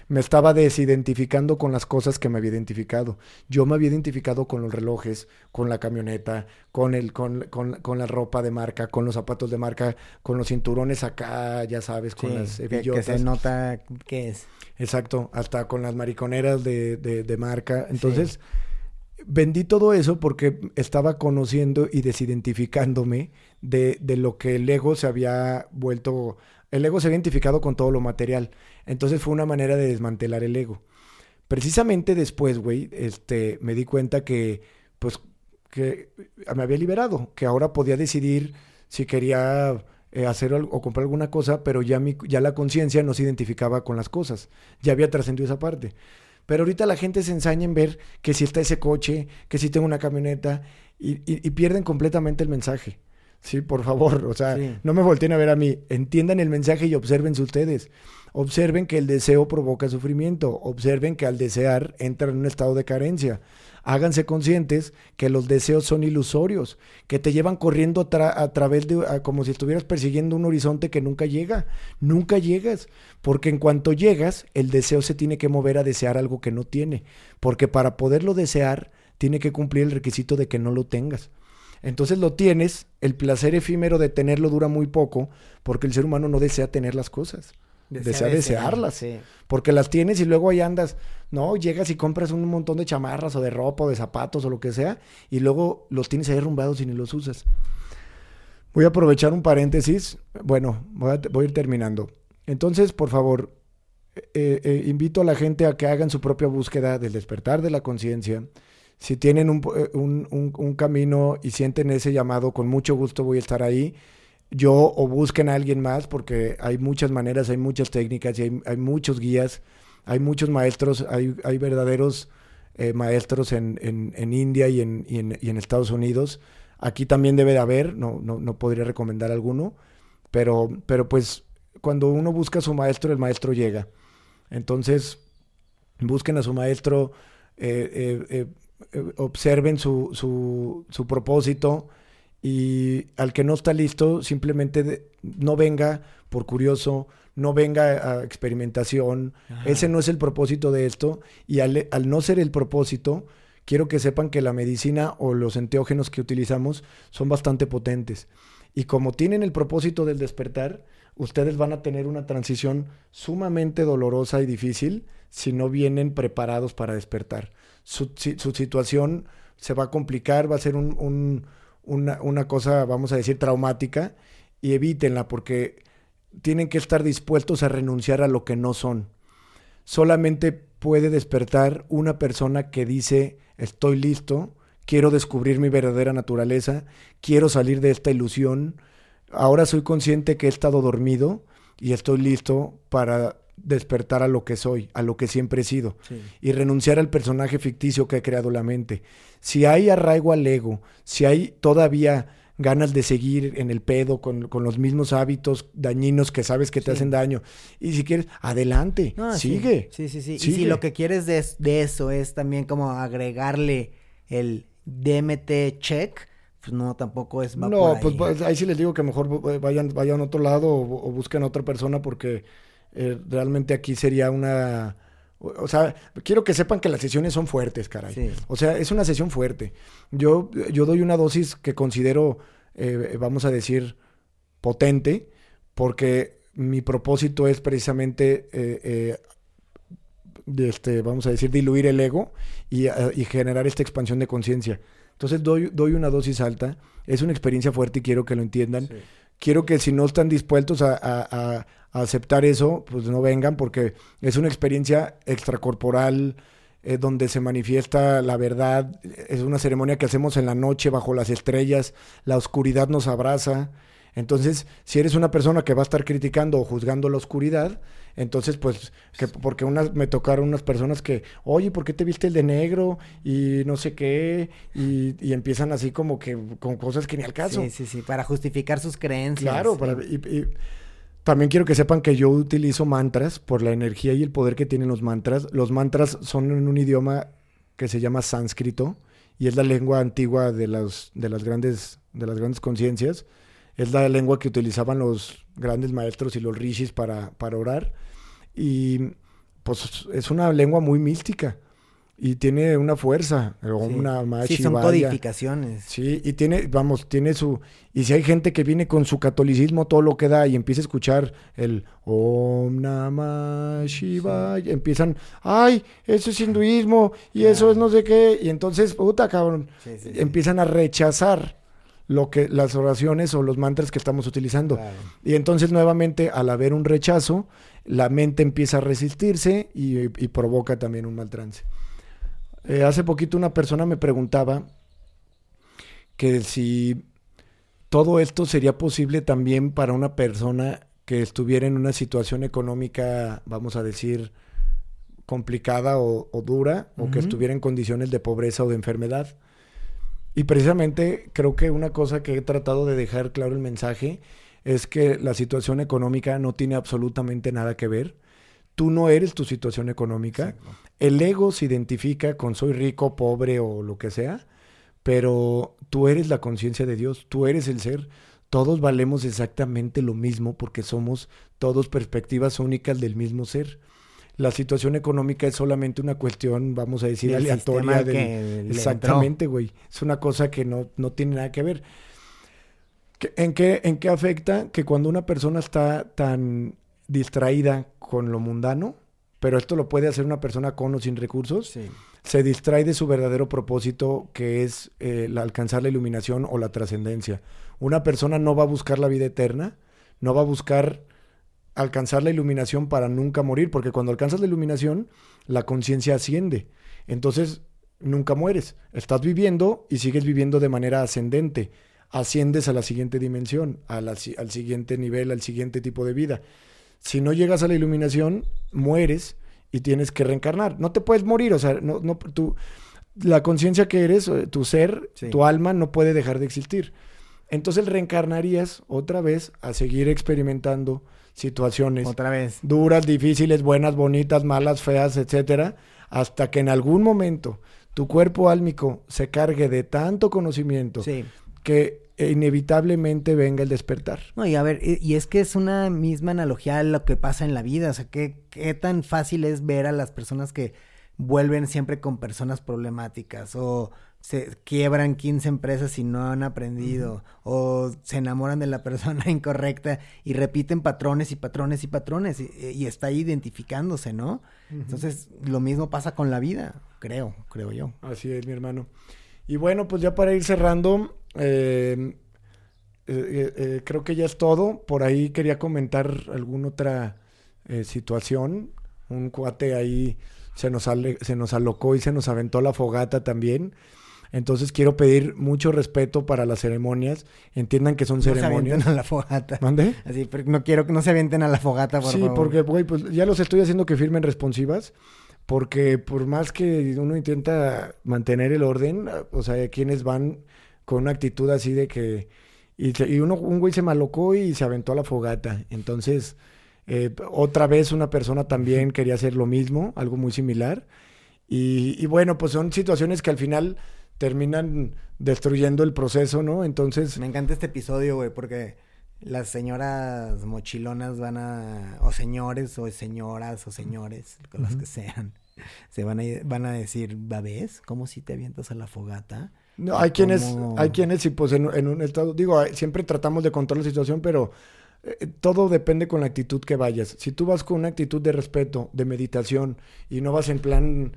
me estaba desidentificando con las cosas que me había identificado. Yo me había identificado con los relojes, con la camioneta, con, el, con, con, la ropa de marca, con los zapatos de marca, con los cinturones acá, ya sabes, con las hebillotas. Que, se nota qué es. Exacto, hasta con las mariconeras de, de, marca. Entonces vendí todo eso porque estaba conociendo y desidentificándome de, de, lo que el ego se había vuelto, el ego se había identificado con todo lo material. Entonces fue una manera de desmantelar el ego. Precisamente después, güey, este, me di cuenta que, pues, que me había liberado, que ahora podía decidir si quería eh, hacer o comprar alguna cosa, pero ya, mi, ya la conciencia no se identificaba con las cosas. Ya había trascendido esa parte. Pero ahorita la gente se ensaña en ver que si está ese coche, que si tengo una camioneta y, pierden completamente el mensaje. Sí, por favor, o sea, no me volteen a ver a mí. Entiendan el mensaje y observense ustedes. Observen que el deseo provoca sufrimiento. Observen que al desear entra en un estado de carencia háganse conscientes que los deseos son ilusorios, que te llevan corriendo a, través de, como si estuvieras persiguiendo un horizonte que nunca llega. Nunca llegas, porque en cuanto llegas, el deseo se tiene que mover a desear algo que no tiene, porque para poderlo desear, tiene que cumplir el requisito de que no lo tengas. Entonces lo tienes, el placer efímero de tenerlo dura muy poco, porque el ser humano no desea tener las cosas desea, desearlas. Porque las tienes y luego ahí andas, ¿no? Llegas y compras un montón de chamarras o de ropa o de zapatos o lo que sea y luego los tienes ahí arrumbados y ni los usas. Voy a aprovechar un paréntesis. Bueno, voy a, ir terminando. Entonces, por favor, eh, eh, invito a la gente a que hagan su propia búsqueda del despertar de la conciencia. Si tienen un, eh, un, un camino y sienten ese llamado, con mucho gusto voy a estar ahí yo o busquen a alguien más porque hay muchas maneras, hay muchas técnicas y hay, muchos guías, hay muchos maestros, hay, hay verdaderos eh, maestros en, en, India y en, y en, Estados Unidos. Aquí también debe de haber, no, no, no podría recomendar alguno, pero, pero pues cuando uno busca a su maestro, el maestro llega. Entonces, busquen a su maestro, eh, eh, observen su, su, su propósito, y al que no está listo, simplemente no venga por curioso, no venga a experimentación. Ese no es el propósito de esto. Y al, no ser el propósito, quiero que sepan que la medicina o los enteógenos que utilizamos son bastante potentes. Y como tienen el propósito del despertar, ustedes van a tener una transición sumamente dolorosa y difícil si no vienen preparados para despertar. Su, su situación se va a complicar, va a ser un, una, una cosa, vamos a decir, traumática, y evítenla porque tienen que estar dispuestos a renunciar a lo que no son. Solamente puede despertar una persona que dice, estoy listo, quiero descubrir mi verdadera naturaleza, quiero salir de esta ilusión, ahora soy consciente que he estado dormido y estoy listo para despertar a lo que soy, a lo que siempre he sido, y renunciar al personaje ficticio que he creado la mente. Si hay arraigo al ego, si hay todavía ganas de seguir en el pedo con, los mismos hábitos dañinos que sabes que te hacen daño. Y si quieres, adelante, sigue. Sí, sí, sí. Y si lo que quieres de, eso es también como agregarle el DMT check, pues no, tampoco es... no, pues, pues, ahí sí les digo que mejor vayan, vayan a otro lado o, busquen a otra persona porque eh, realmente aquí sería una... O sea, quiero que sepan que las sesiones son fuertes, caray. O sea, es una sesión fuerte. Yo, yo doy una dosis que considero, eh, vamos a decir, potente, porque mi propósito es precisamente, eh, este, vamos a decir, diluir el ego y, y generar esta expansión de conciencia. Entonces doy, doy una dosis alta, es una experiencia fuerte y quiero que lo entiendan. Quiero que si no están dispuestos a, aceptar eso, pues no vengan porque es una experiencia extracorporal eh, donde se manifiesta la verdad. Es una ceremonia que hacemos en la noche bajo las estrellas, la oscuridad nos abraza. Entonces, si eres una persona que va a estar criticando o juzgando la oscuridad, entonces, pues, que, porque unas, me tocaron unas personas que, oye, ¿por qué te viste el de negro? Y no sé qué, y, empiezan así como que con cosas que ni al caso. Sí, sí, sí, para justificar sus creencias. Claro, para, y, también quiero que sepan que yo utilizo mantras por la energía y el poder que tienen los mantras. Los mantras son en un idioma que se llama sánscrito y es la lengua antigua de las, de las grandes, de las grandes conciencias. Es la lengua que utilizaban los grandes maestros y los rishis para, para orar. Y pues es una lengua muy mística y tiene una fuerza, o una más Sí, son codificaciones. Sí, y tiene, vamos, tiene su... Y si hay gente que viene con su catolicismo, todo lo que da, y empieza a escuchar el Om Namah Shivaya, empiezan, ay, eso es hinduismo, y eso es no sé qué, y entonces, puta cabrón, empiezan a rechazar lo que las oraciones o los mantras que estamos utilizando. Y entonces nuevamente al haber un rechazo, la mente empieza a resistirse y, provoca también un mal trance. Eh, hace poquito una persona me preguntaba que si todo esto sería posible también para una persona que estuviera en una situación económica, vamos a decir, complicada o, dura, o que estuviera en condiciones de pobreza o de enfermedad. Y precisamente creo que una cosa que he tratado de dejar claro el mensaje es que la situación económica no tiene absolutamente nada que ver. Tú no eres tu situación económica. El ego se identifica con soy rico, pobre o lo que sea, pero tú eres la conciencia de Dios, tú eres el ser. Todos valemos exactamente lo mismo porque somos todos perspectivas únicas del mismo ser la situación económica es solamente una cuestión, vamos a decir, aleatoria. Exactamente, güey. Es una cosa que no, no tiene nada que ver. ¿En qué, ¿En qué afecta que cuando una persona está tan distraída con lo mundano, pero esto lo puede hacer una persona con o sin recursos, se distrae de su verdadero propósito, que es eh, alcanzar la iluminación o la trascendencia. Una persona no va a buscar la vida eterna, no va a buscar alcanzar la iluminación para nunca morir, porque cuando alcanzas la iluminación, la conciencia asciende. Entonces, nunca mueres. Estás viviendo y sigues viviendo de manera ascendente. Asciendes a la siguiente dimensión, al siguiente nivel, al siguiente tipo de vida. Si no llegas a la iluminación, mueres y tienes que reencarnar. No te puedes morir, o sea, no, no, tú, la conciencia que eres, eh, tu ser, tu alma, no puede dejar de existir. Entonces reencarnarías otra vez a seguir experimentando situaciones. Otra vez. Duras, difíciles, buenas, bonitas, malas, feas, etcétera, hasta que en algún momento tu cuerpo álmico se cargue de tanto conocimiento que inevitablemente venga el despertar. No, y a ver, y, es que es una misma analogía a lo que pasa en la vida, o sea, qué, qué tan fácil es ver a las personas que vuelven siempre con personas problemáticas o se quiebran 15 empresas y no han aprendido, o se enamoran de la persona incorrecta y repiten patrones y patrones y patrones, y, está ahí identificándose, ¿no? Entonces, lo mismo pasa con la vida, creo, creo yo. Así es, mi hermano. Y bueno, pues ya para ir cerrando, eh, eh, eh, creo que ya es todo. Por ahí quería comentar alguna otra situación. Un cuate ahí se nos, se nos alocó y se nos aventó la fogata también. Entonces quiero pedir mucho respeto para las ceremonias. Entiendan que son ceremonias. No se a la fogata. ¿Dónde? Así, no quiero que no se avienten a la fogata, por sí, porque, güey, pues ya los estoy haciendo que firmen responsivas. Porque por más que uno intenta mantener el orden, o sea, quienes van con una actitud así de que... Y, uno, un güey se malocó y se aventó a la fogata. Entonces, eh, otra vez una persona también quería hacer lo mismo, algo muy similar. Y, y bueno, pues son situaciones que al final terminan destruyendo el proceso, ¿no? Entonces... Me encanta este episodio, güey, porque las señoras mochilonas van a, o señores, o señoras, o señores, con los que sean, se van a, van a decir, ¿babés? ¿Cómo si te avientas a la fogata? No, hay quienes, hay quienes, sí, pues en, en, un estado, digo, siempre tratamos de controlar la situación, pero eh, todo depende con la actitud que vayas. Si tú vas con una actitud de respeto, de meditación, y no vas en plan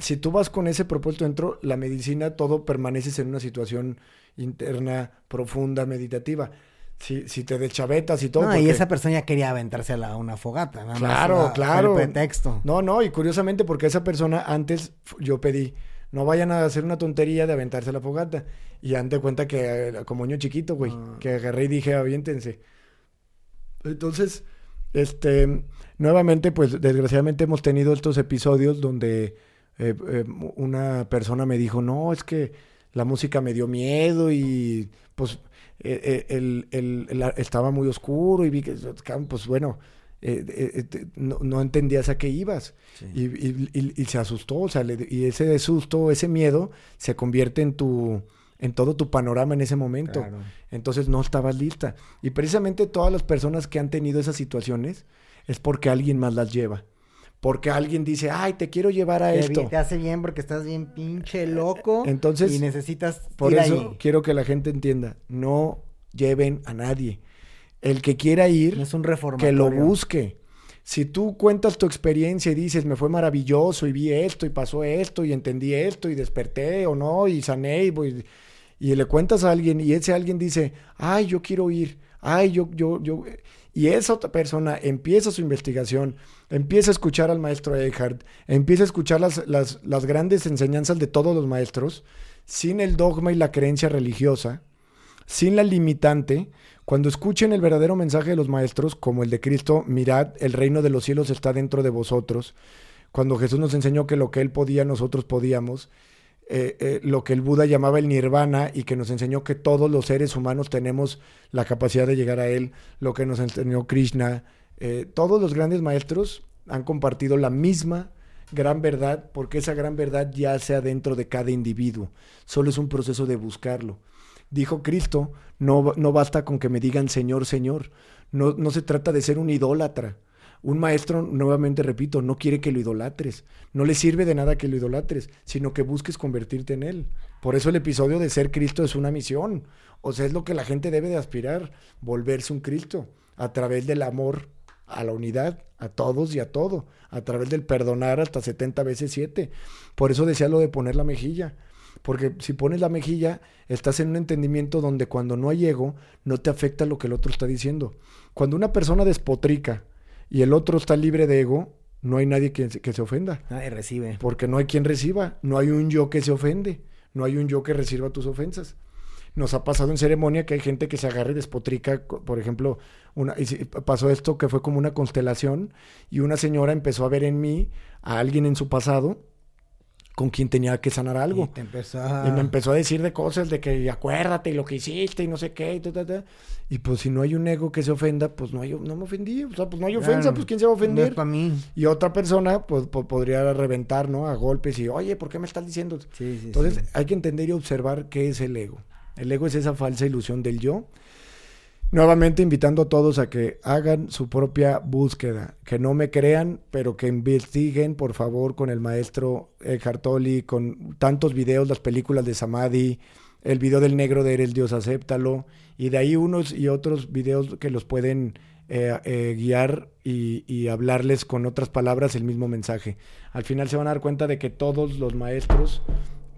si tú vas con ese propósito dentro, la medicina, todo permaneces en una situación interna, profunda, meditativa. Si, si te deschavetas y todo. No, y esa persona ya quería aventarse a, una fogata, nada claro, más. Claro, pretexto. No, no, y curiosamente porque esa persona antes yo pedí, no vayan a hacer una tontería de aventarse la fogata. Y ante cuenta que, eh, como niño chiquito, güey, ah. que agarré y dije, aviéntense. Entonces, este, nuevamente, pues desgraciadamente hemos tenido estos episodios donde eh, eh, una persona me dijo, no, es que la música me dio miedo y pues eh, el, estaba muy oscuro y vi que, pues bueno, no, no, entendías a qué ibas y, se asustó, o sea, y ese susto, ese miedo se convierte en tu en todo tu panorama en ese momento. Entonces no estabas lista. Y precisamente todas las personas que han tenido esas situaciones es porque alguien más las lleva porque alguien dice, ay, te quiero llevar a esto. te hace bien porque estás bien pinche loco. Entonces, y necesitas. Por eso quiero que la gente entienda: no lleven a nadie. El que quiera ir, es un que lo busque. Si tú cuentas tu experiencia y dices, me fue maravilloso y vi esto y pasó esto y entendí esto y desperté o no y sané y, voy, y le cuentas a alguien y ese alguien dice, ay, yo quiero ir, ay, yo, yo, yo, y esa otra persona empieza su investigación, empieza a escuchar al maestro Eckhart, empieza a escuchar las, las, las grandes enseñanzas de todos los maestros, sin el dogma y la creencia religiosa, sin la limitante, cuando escuchen el verdadero mensaje de los maestros, como el de Cristo, mirad, el reino de los cielos está dentro de vosotros. Cuando Jesús nos enseñó que lo que Él podía, nosotros podíamos. Eh, eh, lo que el Buda llamaba el nirvana y que nos enseñó que todos los seres humanos tenemos la capacidad de llegar a él, lo que nos enseñó Krishna. Eh, todos los grandes maestros han compartido la misma gran verdad porque esa gran verdad ya sea dentro de cada individuo. Solo es un proceso de buscarlo. Dijo Cristo, no, no basta con que me digan Señor, Señor. No, no se trata de ser un idólatra. Un maestro, nuevamente repito, no quiere que lo idolatres. No le sirve de nada que lo idolatres, sino que busques convertirte en él. Por eso el episodio de ser Cristo es una misión. O sea, es lo que la gente debe de aspirar, volverse un Cristo, a través del amor a la unidad, a todos y a todo, a través del perdonar hasta 70 veces 7. Por eso decía lo de poner la mejilla. Porque si pones la mejilla, estás en un entendimiento donde cuando no hay ego, no te afecta lo que el otro está diciendo. Cuando una persona despotrica, y el otro está libre de ego, no hay nadie que, que se ofenda. Nadie recibe. Porque no hay quien reciba. No hay un yo que se ofende. No hay un yo que reciba tus ofensas. Nos ha pasado en ceremonia que hay gente que se agarra y despotrica, por ejemplo, una, pasó esto que fue como una constelación y una señora empezó a ver en mí a alguien en su pasado con quien tenía que sanar algo. Y, me empezó a decir de cosas, de que acuérdate lo que hiciste y no sé qué. Y, y pues si no hay un ego que se ofenda, pues no hay, no me ofendí. O sea, pues no hay ofensa, pues quién se va a ofender. para mí. Y otra persona pues, podría reventar, ¿no? A golpes y, oye, ¿por qué me estás diciendo? Entonces hay que entender y observar qué es el ego. El ego es esa falsa ilusión del yo Nuevamente invitando a todos a que hagan su propia búsqueda, que no me crean, pero que investiguen, por favor, con el maestro Eckhart Tolle, con tantos videos, las películas de Samadhi, el video del negro de Eres Dios, acéptalo, y de ahí unos y otros videos que los pueden eh, eh, guiar y, y, hablarles con otras palabras el mismo mensaje. Al final se van a dar cuenta de que todos los maestros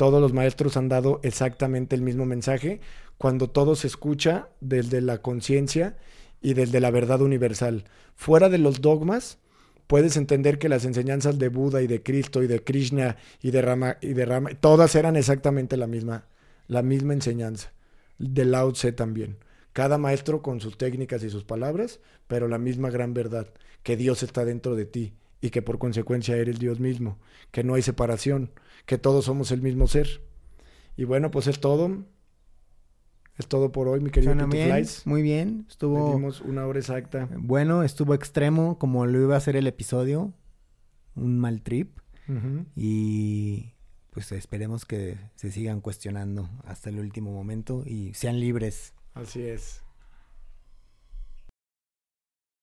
todos los maestros han dado exactamente el mismo mensaje cuando todo se escucha desde la conciencia y desde la verdad universal. Fuera de los dogmas, puedes entender que las enseñanzas de Buda y de Cristo y de Krishna y de Rama y de Rama, todas eran exactamente la misma, la misma enseñanza. De Lao Tse también. Cada maestro con sus técnicas y sus palabras, pero la misma gran verdad, que Dios está dentro de ti y que por consecuencia eres Dios mismo, que no hay separación, que todos somos el mismo ser. Y bueno, pues es todo. Es todo por hoy, mi querido bien, muy bien. Estuvo una hora exacta. bueno, estuvo extremo como lo iba a ser el episodio. Un mal trip. Y pues esperemos que se sigan cuestionando hasta el último momento y sean libres. Así es.